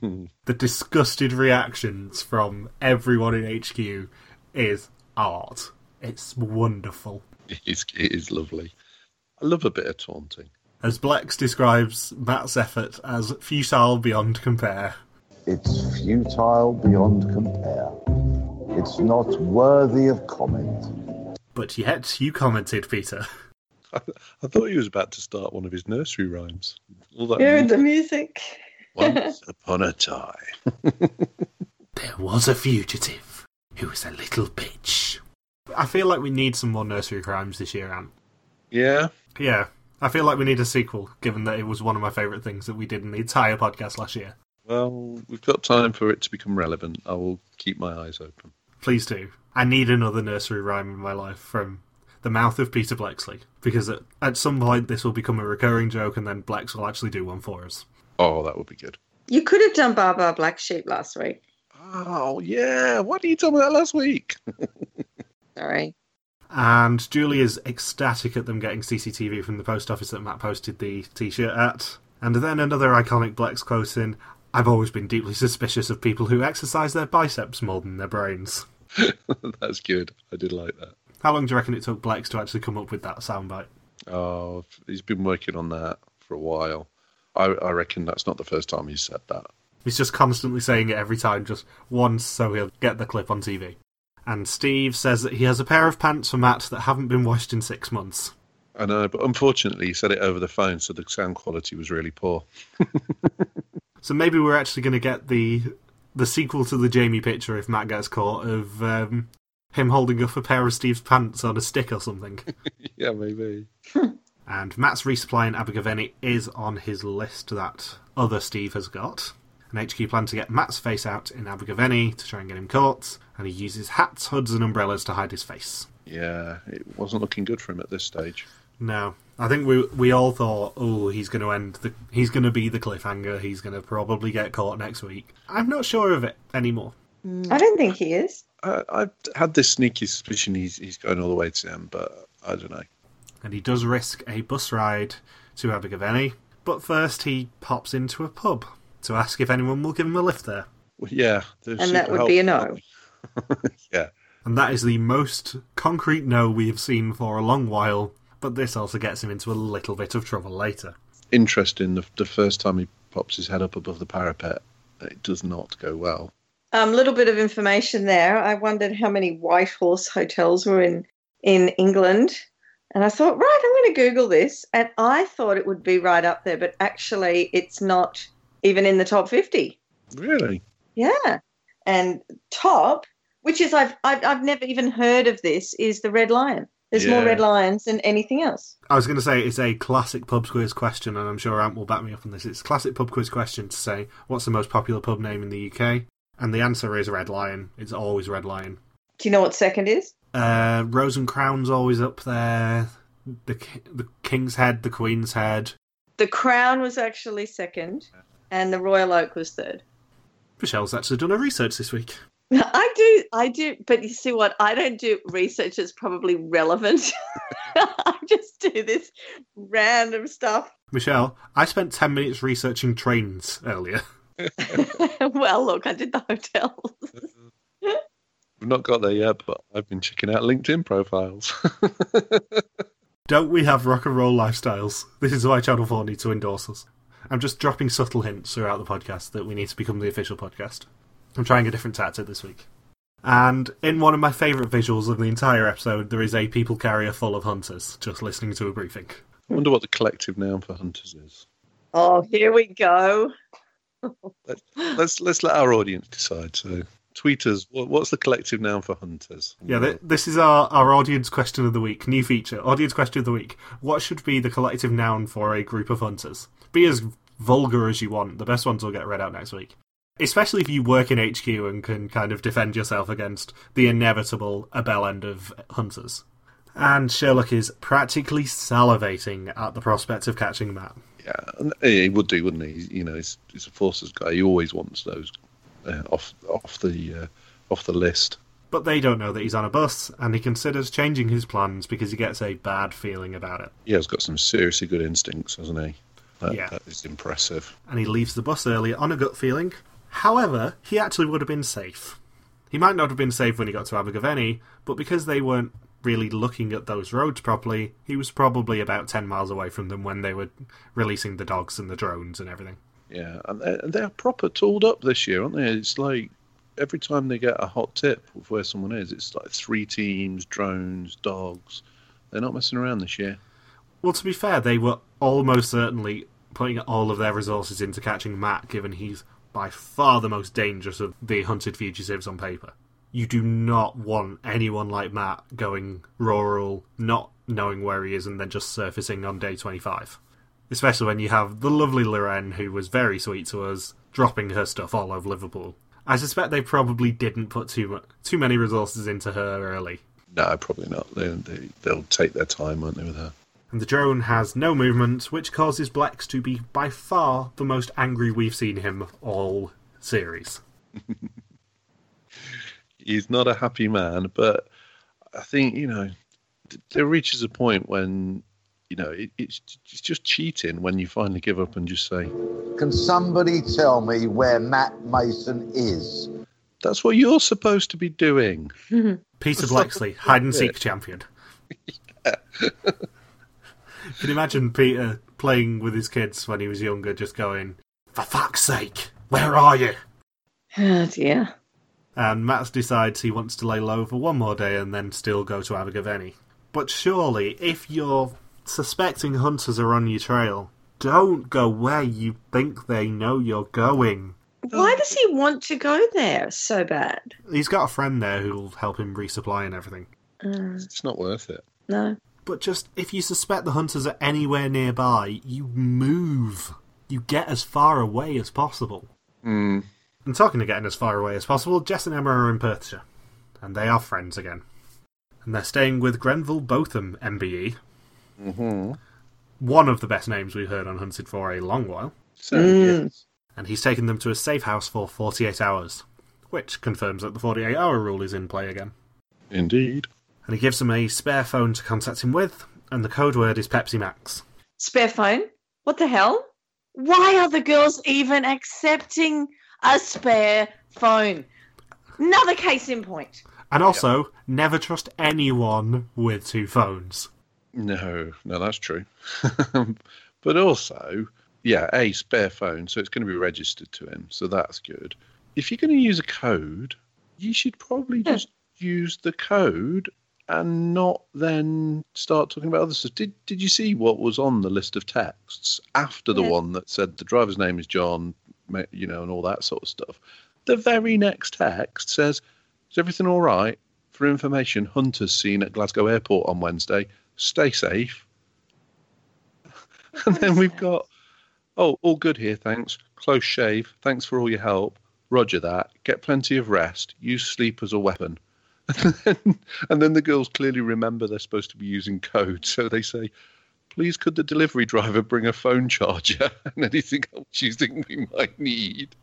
A: The disgusted reactions from everyone in HQ is art. It's wonderful.
B: It is, it is lovely. I love a bit of taunting.
A: As Blex describes Matt's effort as futile beyond compare.
C: It's futile beyond compare. It's not worthy of comment.
A: But yet, you commented, Peter.
B: I thought he was about to start one of his nursery rhymes. All that
D: Hear
B: music.
D: the music.
B: Once upon a time.
A: There was a fugitive who was a little bitch. I feel like we need some more nursery rhymes this year, Ant.
B: Yeah,
A: Yeah, I feel like we need a sequel, given that it was one of my favourite things that we did in the entire podcast last year.
B: Well, we've got time for it to become relevant. I will keep my eyes open.
A: Please do. I need another nursery rhyme in my life from the mouth of Peter Bleksley, because at, at some point this will become a recurring joke, and then Blex will actually do one for us.
B: Oh, that would be good.
D: You could have done Baa Baa Black Sheep last week.
B: Oh, yeah. Why didn't you tell me that last week?
D: Sorry.
A: And Julie is ecstatic at them getting CCTV from the post office that Matt posted the t-shirt at. And then another iconic Blex quote in, I've always been deeply suspicious of people who exercise their biceps more than their brains.
B: That's good. I did like that.
A: How long do you reckon it took Blex to actually come up with that soundbite?
B: Oh, he's been working on that for a while. I, I reckon that's not the first time he's said that.
A: He's just constantly saying it every time, just once so he'll get the clip on TV. And Steve says that he has a pair of pants for Matt that haven't been washed in six months.
B: I know, but unfortunately, he said it over the phone, so the sound quality was really poor.
A: So maybe we're actually going to get the the sequel to the Jamie picture if Matt gets caught of um, him holding up a pair of Steve's pants on a stick or something.
B: yeah, maybe.
A: and Matt's resupplying Abergavenny is on his list that other Steve has got. And HQ plan to get Matt's face out in Abergavenny to try and get him caught, and he uses hats, hoods, and umbrellas to hide his face.
B: Yeah, it wasn't looking good for him at this stage.
A: No, I think we we all thought, oh, he's going to end the, he's going to be the cliffhanger. He's going to probably get caught next week. I'm not sure of it anymore. Mm.
D: I don't think he is.
B: I, I've had this sneaky suspicion he's he's going all the way to him, but I don't know.
A: And he does risk a bus ride to Abergavenny, but first he pops into a pub to ask if anyone will give him a lift there.
B: Well, yeah,
D: And that
B: super
D: would be a no.
B: yeah,
A: And that is the most concrete no we have seen for a long while. But this also gets him into a little bit of trouble later.
B: interesting. The, the first time he pops his head up above the parapet, it does not go well.
D: A um, little bit of information there. I wondered how many White Horse hotels were in in England, and I thought, right, I'm going to Google this, and I thought it would be right up there, but actually, it's not even in the top fifty.
B: Really?
D: Yeah, and top, which is I've I've, I've never even heard of this, is the Red Lion. There's more Red Lions than anything else.
A: I was going to say it's a classic pub quiz question, and I'm sure Ant will back me up on this. It's a classic pub quiz question to say what's the most popular pub name in the UK, and the answer is Red Lion. It's always Red Lion.
D: Do you know what second is?
A: Uh, Rose and Crown's always up there. The the King's Head, the Queen's Head.
D: The Crown was actually second, and the Royal Oak was third.
A: Michelle's actually done her research this week.
D: I do, I do, but you see what? I don't do research that's probably relevant. I just do this random stuff.
A: Michelle, I spent 10 minutes researching trains earlier.
D: well, look, I did the hotels.
B: We've not got there yet, but I've been checking out LinkedIn profiles.
A: Don't we have rock and roll lifestyles? This is why Channel 4 need to endorse us. I'm just dropping subtle hints throughout the podcast that we need to become the official podcast. I'm trying a different tactic this week. And in one of my favourite visuals of the entire episode, there is a people carrier full of hunters just listening to a briefing.
B: I wonder what the collective noun for hunters is.
D: Oh, here we go.
B: Let's let's let our audience decide. So, tweeters, what, what's the collective noun for hunters?
A: Yeah, th- this is our, our audience question of the week. New feature. Audience question of the week. What should be the collective noun for a group of hunters? Be as vulgar as you want. The best ones will get read out next week. Especially if you work in HQ and can kind of defend yourself against the inevitable Abel end of hunters. And Sherlock is practically salivating at the prospect of catching Matt.
B: Yeah, he would do, wouldn't he? You know, he's, he's a forces guy. He always wants those uh, off off the uh, off the list.
A: But they don't know that he's on a bus, and he considers changing his plans because he gets a bad feeling about it.
B: Yeah, He has got some seriously good instincts, hasn't he? That,
A: Yeah.
B: that is impressive.
A: and he leaves the bus early on a gut feeling. However, he actually would have been safe. He might not have been safe when he got to Abergavenny, but because they weren't really looking at those roads properly, he was probably about 10 miles away from them when they were releasing the dogs and the drones and everything.
B: Yeah, and they're, they're proper tooled up this year, aren't they? It's like every time they get a hot tip of where someone is, it's like three teams, drones, dogs. They're not messing around this year.
A: Well, to be fair, they were almost certainly putting all of their resources into catching Matt, given he's by far the most dangerous of the hunted fugitives on paper. You do not want anyone like Matt going rural, not knowing where he is, and then just surfacing on day 25. Especially when you have the lovely Lorraine, who was very sweet to us, dropping her stuff all over Liverpool. I suspect they probably didn't put too mu- too many resources into her early.
B: No, probably not. They, they, they'll take their time, won't they, with her?
A: And the drone has no movement, which causes Blex to be by far the most angry we've seen him all series.
B: He's not a happy man, but I think, you know, th- there reaches a point when, you know, it, it's, it's just cheating when you finally give up and just say,
C: Can somebody tell me where Matt Mason is?
B: that's what you're supposed to be doing.
A: Peter Bleksley, hide and seek champion. Can you imagine Peter playing with his kids when he was younger, just going, For fuck's sake, where are you?
D: Oh dear.
A: And Matt decides he wants to lay low for one more day and then still go to Abergavenny. But surely, if you're suspecting hunters are on your trail, don't go where you think they know you're going.
D: Why does he want to go there so bad?
A: He's got a friend there who'll help him resupply and everything.
D: Uh,
B: It's not worth it.
D: no.
A: But just if you suspect the hunters are anywhere nearby, you move. You get as far away as possible.
B: Hmm.
A: And talking of getting as far away as possible, Jess and Emma are in Perthshire. And they are friends again. And they're staying with Grenville Botham, MBE.
B: Mm-hmm.
A: One of the best names we've heard on Hunted for a long while.
B: So,
D: Mm.
B: yes.
A: And he's taken them to a safe house for 48 hours. Which confirms that the 48 hour rule is in play again.
B: Indeed.
A: And he gives them a spare phone to contact him with, and the code word is Pepsi Max.
D: Spare phone? What the hell? Why are the girls even accepting a spare phone? Another case in point.
A: And also, never trust anyone with two phones.
B: No, no, that's true. but also, yeah, a spare phone, so it's going to be registered to him, so that's good. If you're going to use a code, you should probably
D: Yeah.
B: just use the code and not then start talking about other stuff. Did Did you see what was on the list of texts after the
D: Yeah.
B: one that said the driver's name is John, you know, and all that sort of stuff? The very next text says, "Is everything all right?" For information, hunters seen at Glasgow Airport on Wednesday. Stay safe. And then we've got, oh, all good here, thanks. Close shave. Thanks for all your help. Roger that. Get plenty of rest. Use sleep as a weapon. And then, and then the girls clearly remember they're supposed to be using code, so they say, "Please, could the delivery driver bring a phone charger and anything else you think we might need?"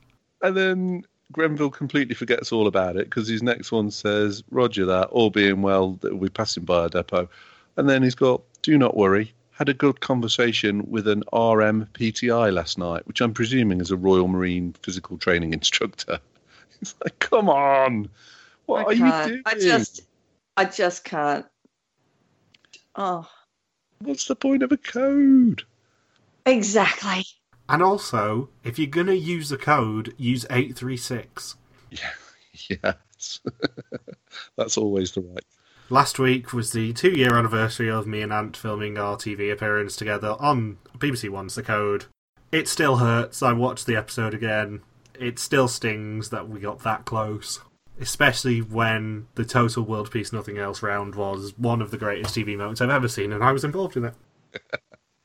B: And then Grenville completely forgets all about it because his next one says, "Roger that. All being well, be passing by a depot." And then he's got, "Do not worry. Had a good conversation with an RMPTI last night, which I'm presuming is a Royal Marine physical training instructor." It's like, come on, what
D: I
B: are you
D: can't.
B: doing?
D: I just, I just can't. Oh,
B: What's the point of a code?
D: exactly.
A: And also, if you're going to use a code, use 836.
B: Yeah, yes, that's always the right.
A: Last week was the two year anniversary of me and Ant filming our TV appearance together on BBC One's The Code. It still hurts. I watched the episode again. It still stings that we got that close. Especially when the total World Peace Nothing Else round was one of the greatest TV moments I've ever seen, and I was involved in it.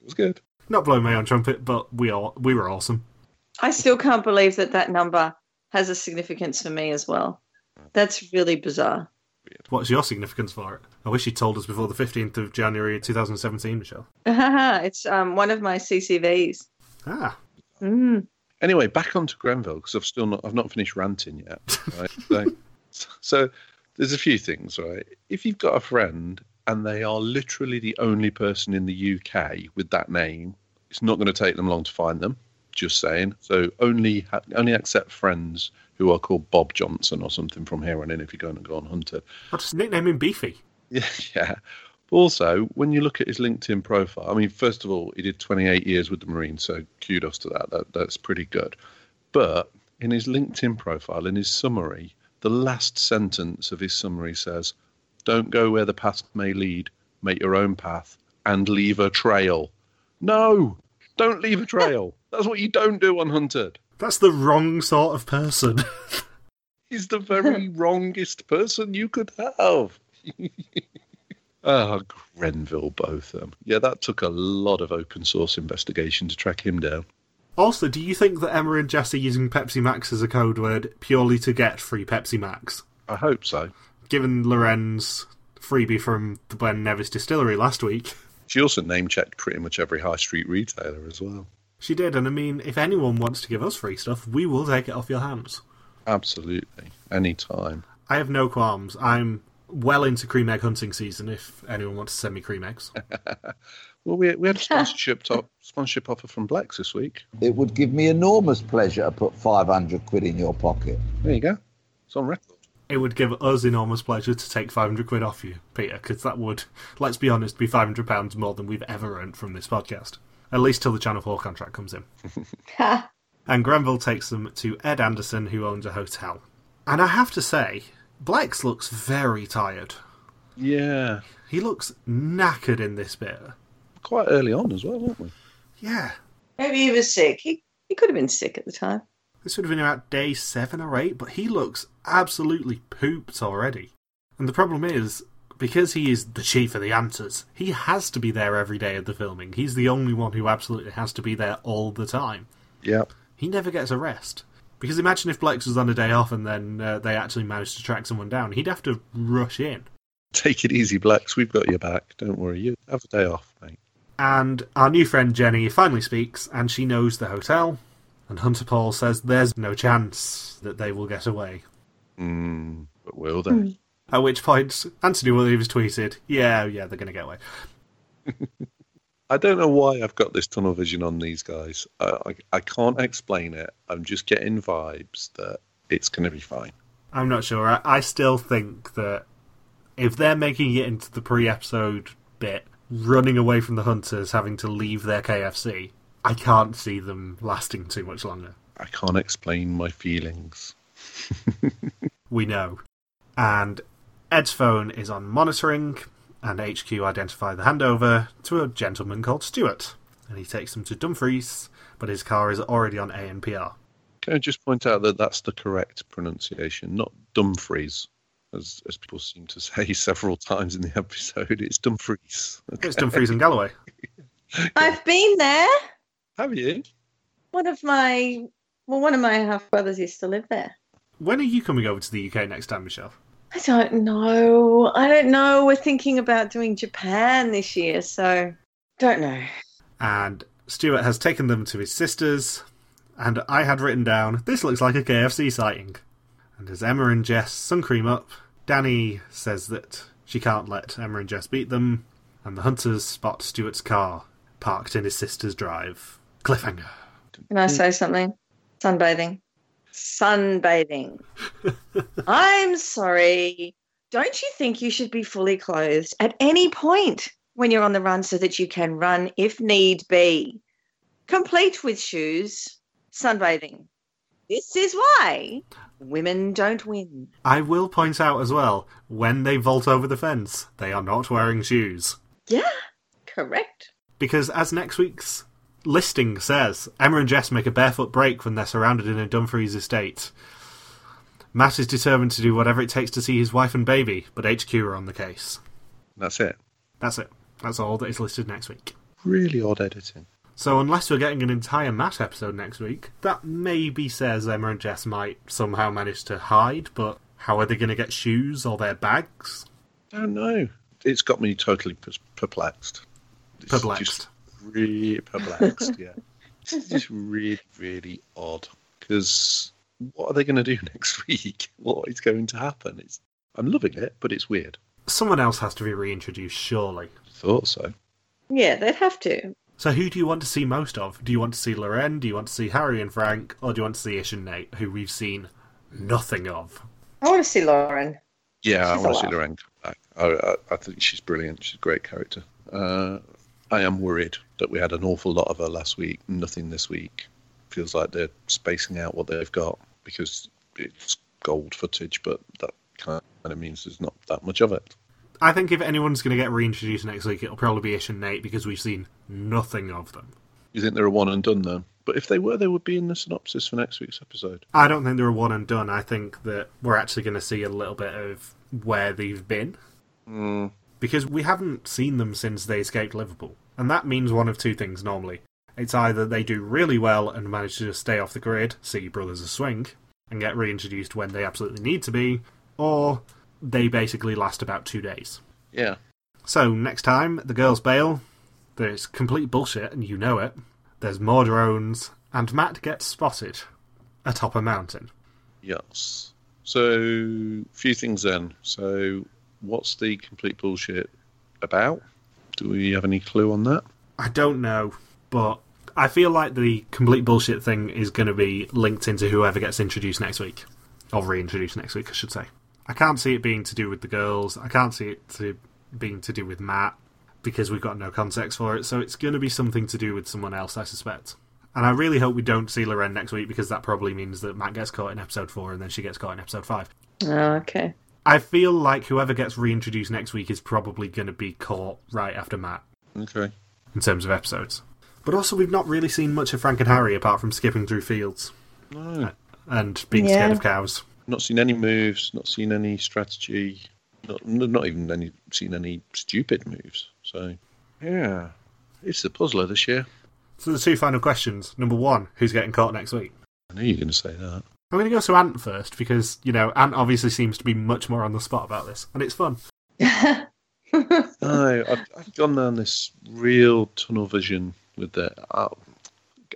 B: It was good.
A: Not blowing my own trumpet, but we all we were awesome.
D: I still can't believe that that number has a significance for me as well. That's really bizarre.
A: What's your significance for it? I wish you told us before the 15th of January 2017, Michelle.
D: it's um, one of my CCVs.
A: Ah,
D: Mm.
B: Anyway, back onto Grenville because I've still not I've not finished ranting yet. Right? so, so there's a few things, right? If you've got a friend and they are literally the only person in the UK with that name, it's not going to take them long to find them. Just saying. So only only accept friends who are called Bob Johnson or something from here on in if you're going to go on Hunter.
A: I'll just nickname him Beefy.
B: Yeah, yeah. Also, when you look at his LinkedIn profile, I mean, first of all, he did 28 years with the Marines, so kudos to that. that that's pretty good. But in his LinkedIn profile, in his summary, the last sentence of his summary says, Don't go where the path may lead, make your own path, and leave a trail. No, don't leave a trail. That's what you don't do on Hunted.
A: That's the wrong sort of person.
B: He's the very wrongest person you could have. Oh, Grenville Botham. Yeah, that took a lot of open source investigation to track him down.
A: also, do you think that Emma and Jess are using Pepsi Max as a code word purely to get free Pepsi Max?
B: I hope so.
A: Given Loren's freebie from the Glen Nevis distillery last week,
B: She also name checked pretty much every high street retailer as well.
A: she did. And I mean, if anyone wants to give us free stuff, we will take it off your hands.
B: Absolutely. Anytime.
A: I have no qualms. I'm well into cream egg hunting season. If anyone wants to send me cream eggs,
B: Well, we, we had a sponsorship top, sponsorship offer from Blex this week.
C: It would give me enormous pleasure to put 500 quid in your pocket.
B: There you go. It's on record.
A: it would give us enormous pleasure to take 500 quid off you, Peter, because that would, let's be honest, be 500 pounds more than we've ever earned from this podcast. At least till the Channel 4 contract comes in. And Grenville takes them to Ed Anderson, who owns a hotel. And I have to say, Blex looks very tired.
B: Yeah.
A: He looks knackered in this bit.
B: Quite early on as well, weren't we?
A: Yeah.
D: Maybe he was sick. He, he could have been sick at the time.
A: This would have been about day seven or eight, but he looks absolutely pooped already. And the problem is, because he is the chief of the Answers, he has to be there every day of the filming. He's the only one who absolutely has to be there all the time.
B: Yeah.
A: He never gets a rest. Because imagine if Blex was on a day off and then uh, they actually managed to track someone down. He'd have to rush in.
B: Take it easy, Blex. We've got your back. Don't worry. You have a day off, mate.
A: And our new friend Jenny finally speaks, and she knows the hotel. And Hunter Paul says there's no chance that they will get away.
B: Mm, but will they?
A: At which point, Anthony Williams tweeted, Yeah, yeah, they're going to get away.
B: I don't know why I've got this tunnel vision on these guys. I, I, I can't explain it. I'm just getting vibes that it's going to be fine.
A: I'm not sure. I, I still think that if they're making it into the pre episode bit, running away from the hunters, having to leave their KFC, I can't see them lasting too much longer.
B: I can't explain my feelings.
A: We know. And Ed's phone is on monitoring, and HQ identify the handover to a gentleman called Stuart. And he takes them to Dumfries, but his car is already on ANPR.
B: Can I just point out that that's the correct pronunciation, not Dumfries, as, as people seem to say several times in the episode. It's Dumfries.
A: It's Dumfries and Galloway.
D: I've been there.
B: Have you?
D: One of my well, one of my half brothers used to live there.
A: When are you coming over to the UK next time, Michelle?
D: I don't know. I don't know. We're thinking about doing Japan this year, so don't know.
A: And Stuart has taken them to his sister's, and I had written down, this looks like a KFC sighting. And as Emma and Jess sun cream up, Danny says that she can't let Emma and Jess beat them, and the hunters spot Stuart's car parked in his sister's drive. Cliffhanger.
D: Can I say something? Sunbathing. Sunbathing. I'm sorry. Don't you think you should be fully clothed at any point when you're on the run so that you can run if need be? Complete with shoes, sunbathing. This is why women don't win.
A: I will point out as well, when they vault over the fence, they are not wearing shoes.
D: Yeah, correct.
A: Because as next week's listing says, Emma and Jess make a barefoot break when they're surrounded in a Dumfries estate. Matt is determined to do whatever it takes to see his wife and baby, but HQ are on the case.
B: That's it.
A: That's it. That's all that is listed next week.
B: Really odd editing.
A: So unless we're getting an entire Matt episode next week, that maybe says Emma and Jess might somehow manage to hide, but how are they going to get shoes or their bags?
B: I don't know. It's got me totally perplexed. It's
A: Perplexed.
B: Just really perplexed. yeah. It's just really, really odd. Because what are they going to do next week? What is going to happen? It's. I'm loving it, but it's weird.
A: Someone else has to be reintroduced, surely.
B: Thought so.
D: Yeah, they'd have to.
A: So who do you want to see most of? Do you want to see Loren? Do you want to see Harry and Frank? Or do you want to see Ish and Nate, who we've seen nothing of?
D: I want to see Lauren.
B: Yeah, I want to see
D: alive.
B: Lorraine come back. I, I, I think she's brilliant. She's a great character. Uh, I am worried that we had an awful lot of her last week, nothing this week. Feels like they're spacing out what they've got because it's gold footage, but that kind of means there's not that much of it.
A: I think if anyone's going to get reintroduced next week, it'll probably be Ish and Nate because we've seen nothing of them.
B: You think they're a one and done then? But if they were, they would be in the synopsis for next week's episode.
A: I don't think they're a one and done. I think that we're actually going to see a little bit of where they've been
B: Mm,
A: because we haven't seen them since they escaped Liverpool. And that means one of two things normally. It's either they do really well and manage to just stay off the grid, see Brothers of Swing, and get reintroduced when they absolutely need to be, or they basically last about two days.
B: yeah.
A: So, next time, the girls bail. There's complete bullshit, and you know it. There's more drones, and Matt gets spotted atop a mountain.
B: Yes. So, few things then. So, what's the complete bullshit about? Do we have any clue on that?
A: I don't know, but I feel like the complete bullshit thing is going to be linked into whoever gets introduced next week, or reintroduced next week, I should say. I can't see it being to do with the girls. I can't see it to being to do with Matt because we've got no context for it. So it's going to be something to do with someone else, I suspect. And I really hope we don't see Loren next week because that probably means that Matt gets caught in episode four and then she gets caught in episode five.
D: Oh, okay.
A: I feel like whoever gets reintroduced next week is probably going to be caught right after Matt
B: Okay.
A: in terms of episodes. But also, we've not really seen much of Frank and Harry apart from skipping through fields
B: No.
A: and being
D: Yeah.
A: scared of cows.
B: Not seen any moves, not seen any strategy, not, not even any seen any stupid moves. So, yeah. It's the puzzler this year.
A: So, the two final questions. Number one, who's getting caught next week?
B: I knew you were going to say that.
A: I'm going to go to Ant first because, you know, Ant obviously seems to be much more on the spot about this, and it's fun.
B: No, I've, I've gone down this real tunnel vision with the. Oh,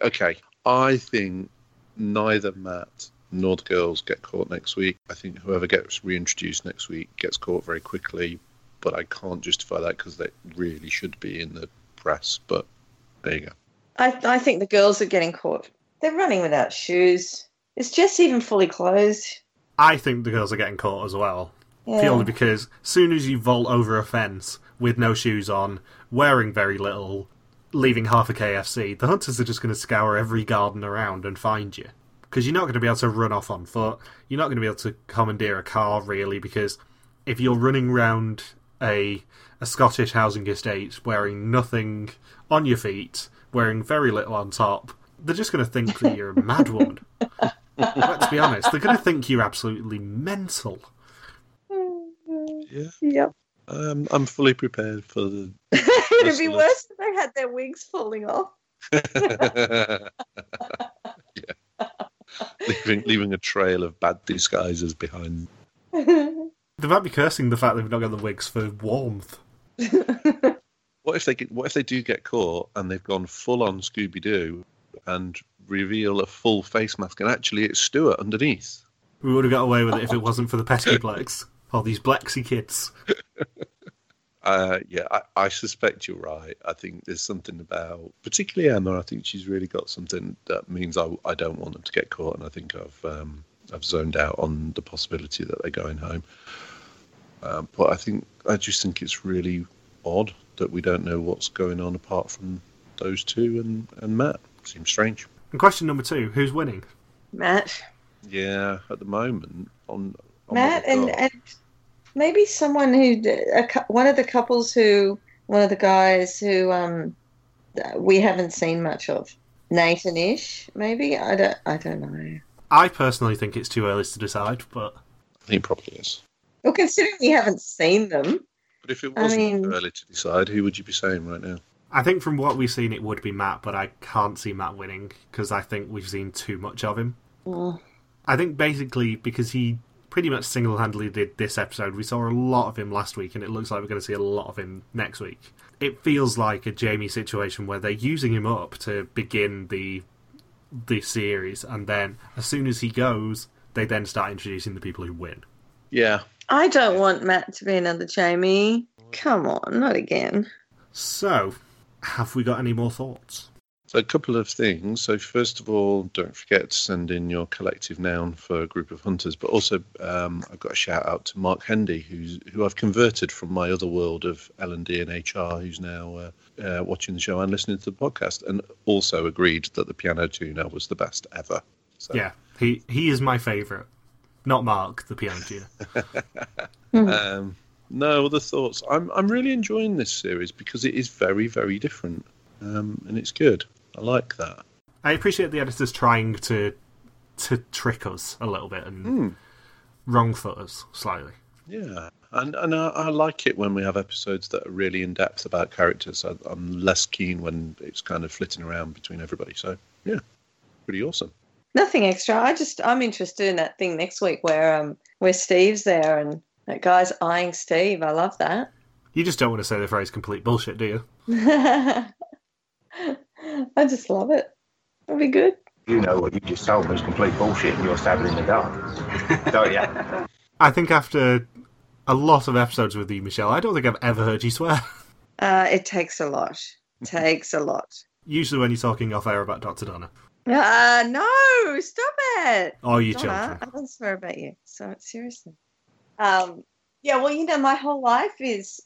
B: okay, I think neither Matt nor the girls get caught next week. I think whoever gets reintroduced next week gets caught very quickly, but I can't justify that because they really should be in the press. But there you go.
D: I, I think the girls are getting caught. They're running without shoes. Is Jess even fully clothed?
A: I think the girls are getting caught as well.
D: Yeah.
A: Purely because soon as you vault over a fence with no shoes on, wearing very little, leaving half a KFC, the hunters are just going to scour every garden around and find you. Because you're not going to be able to run off on foot. You're not going to be able to commandeer a car, really, because if you're running round a, a Scottish housing estate wearing nothing on your feet, wearing very little on top, they're just going to think that you're a mad woman. Let's be honest, they're going to think you're absolutely mental.
B: Yeah,
D: Yep.
B: um, I'm fully prepared for the.
D: It'd be worse if they had their wigs falling off.
B: yeah. Leaving, leaving a trail of bad disguises behind.
A: They might be cursing the fact they've not got the wigs for warmth.
B: What if they get, what if they do get caught and they've gone full on Scooby Doo and reveal a full face mask and actually it's Stuart underneath?
A: We would have got away with it if it wasn't for the pesky Blex. All these Blexy kids.
B: Uh, yeah, I, I suspect you're right. I think there's something about, particularly Emma. I think she's really got something that means I, I don't want them to get caught, and I think I've um, I've zoned out on the possibility that they're going home. Um, but I think I just think it's really odd that we don't know what's going on apart from those two and, and Matt. Seems strange.
A: And question number two who's winning?
D: Matt.
B: Yeah, at the moment on, on
D: Matt and, and maybe someone who a, one of the couples who one of the guys who um we haven't seen much of Nathan Ish maybe I don't I don't know
A: I personally think it's too early to decide, but
B: I think probably is.
D: well considering we haven't seen them
B: But if it wasn't
D: mean-
B: too early to decide, who would you be saying right now?
A: I think from what we've seen, it would be Matt, but I can't see Matt winning because I think we've seen too much of him.
D: Mm.
A: I think basically because he pretty much single handedly did this episode, we saw a lot of him last week, and it looks like we're going to see a lot of him next week. It feels like a Jamie situation where they're using him up to begin the the series, and then as soon as he goes, they then start introducing the people who win.
B: Yeah,
D: I don't want Matt to be another Jamie come on not again
A: So, have we got any more thoughts?
B: So a couple of things. So first of all, don't forget to send in your collective noun for a group of hunters. But also, um, I've got a shout out to Mark Hendy, who's who I've converted from my other world of L and D and HR, who's now uh, uh, watching the show and listening to the podcast, and also agreed that the piano tuner was the best ever. So,
A: Yeah, he he is my favourite. Not Mark, the piano tuner.
B: Um, no other thoughts. I'm I'm really enjoying this series because it is very very different, um, and it's good. I like that.
A: I appreciate the editors trying to to trick us a little bit and wrong foot us slightly.
B: Yeah, and and I, I like it when we have episodes that are really in depth about characters. I, I'm less keen when it's kind of flitting around between everybody. So yeah, pretty awesome.
D: Nothing extra. I just I'm interested in that thing next week where um where Steve's there and that guy's eyeing Steve. I love that.
A: You just don't want to say the phrase complete bullshit, do you?
D: I just love it. It'll be good.
F: You know what you just told me is complete bullshit and you're stabbing in the dark. Don't you?
A: I think after a lot of episodes with you, Michelle, I don't think I've ever heard you swear.
D: Uh, it takes a lot. takes a lot.
A: Usually when you're talking off air about Dr. Donna.
D: Uh, no, stop it.
A: Oh, you
D: Donna,
A: children.
D: I don't swear about you. So seriously. Um, yeah, well, you know, my whole life is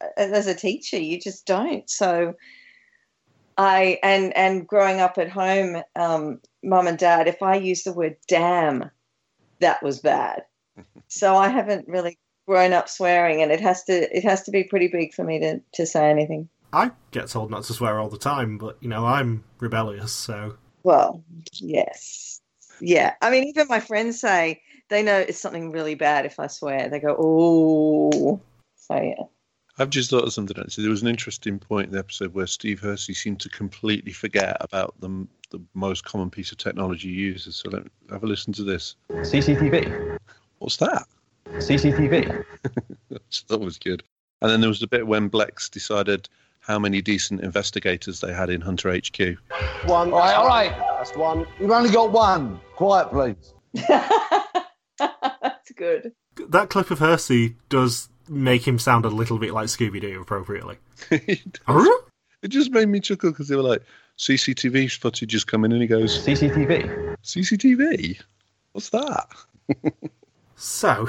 D: uh, as a teacher. You just don't. So I and and growing up at home, um, mum and dad, if I use the word damn, that was bad. so I haven't really grown up swearing, and it has to it has to be pretty big for me to to say anything.
A: I get told not to swear all the time, but, you know, I'm rebellious, so...
D: Well, yes. Yeah. I mean, even my friends say they know it's something really bad if I swear. They go, oh. So, yeah.
B: I've just thought of something actually. There was an interesting point in the episode where Steve Hersey seemed to completely forget about the the most common piece of technology he uses. So let have a listen to this.
G: CCTV.
B: What's that?
G: CCTV.
B: that was good. And then there was the bit when Blex decided how many decent investigators they had in Hunter HQ.
C: One. All right, all right. That's one. You've only got one. Quiet, please.
D: That's good.
A: That clip of Hersey does make him sound a little bit like Scooby-Doo appropriately.
B: it just made me chuckle because they were like, CCTV footage has coming in, and he goes,
G: CCTV.
B: CCTV? What's that?
A: So,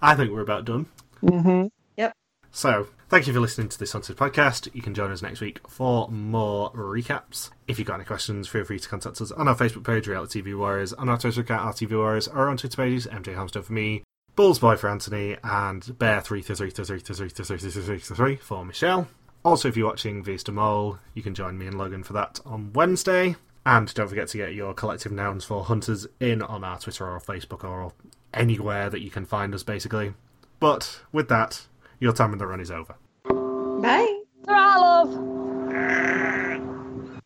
A: I think we're about done.
B: Mm-hmm. Yep.
A: So, thank you for listening to this Hunted podcast. You can join us next week for more recaps. If you've got any questions, feel free to contact us on our Facebook page, Reality TV Warriors, on our Twitter account, RTV Warriors, or on Twitter pages, MJ Hamster for me, Bull's Boy for Anthony, and Bear333333333 for Michelle. Also, if you're watching Vista Mole, you can join me and Logan for that on Wednesday. And don't forget to get your collective nouns for hunters in on our Twitter or Facebook or anywhere that you can find us, basically. But with that, your time in the run is over.
D: Bye.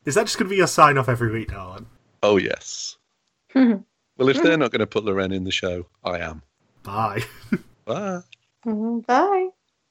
A: Is that just going to be your sign off every week, darling?
B: Oh, yes. well, if they're not going to put Loren in the show, I am.
A: Bye.
B: Bye.
D: Mhm. Bye.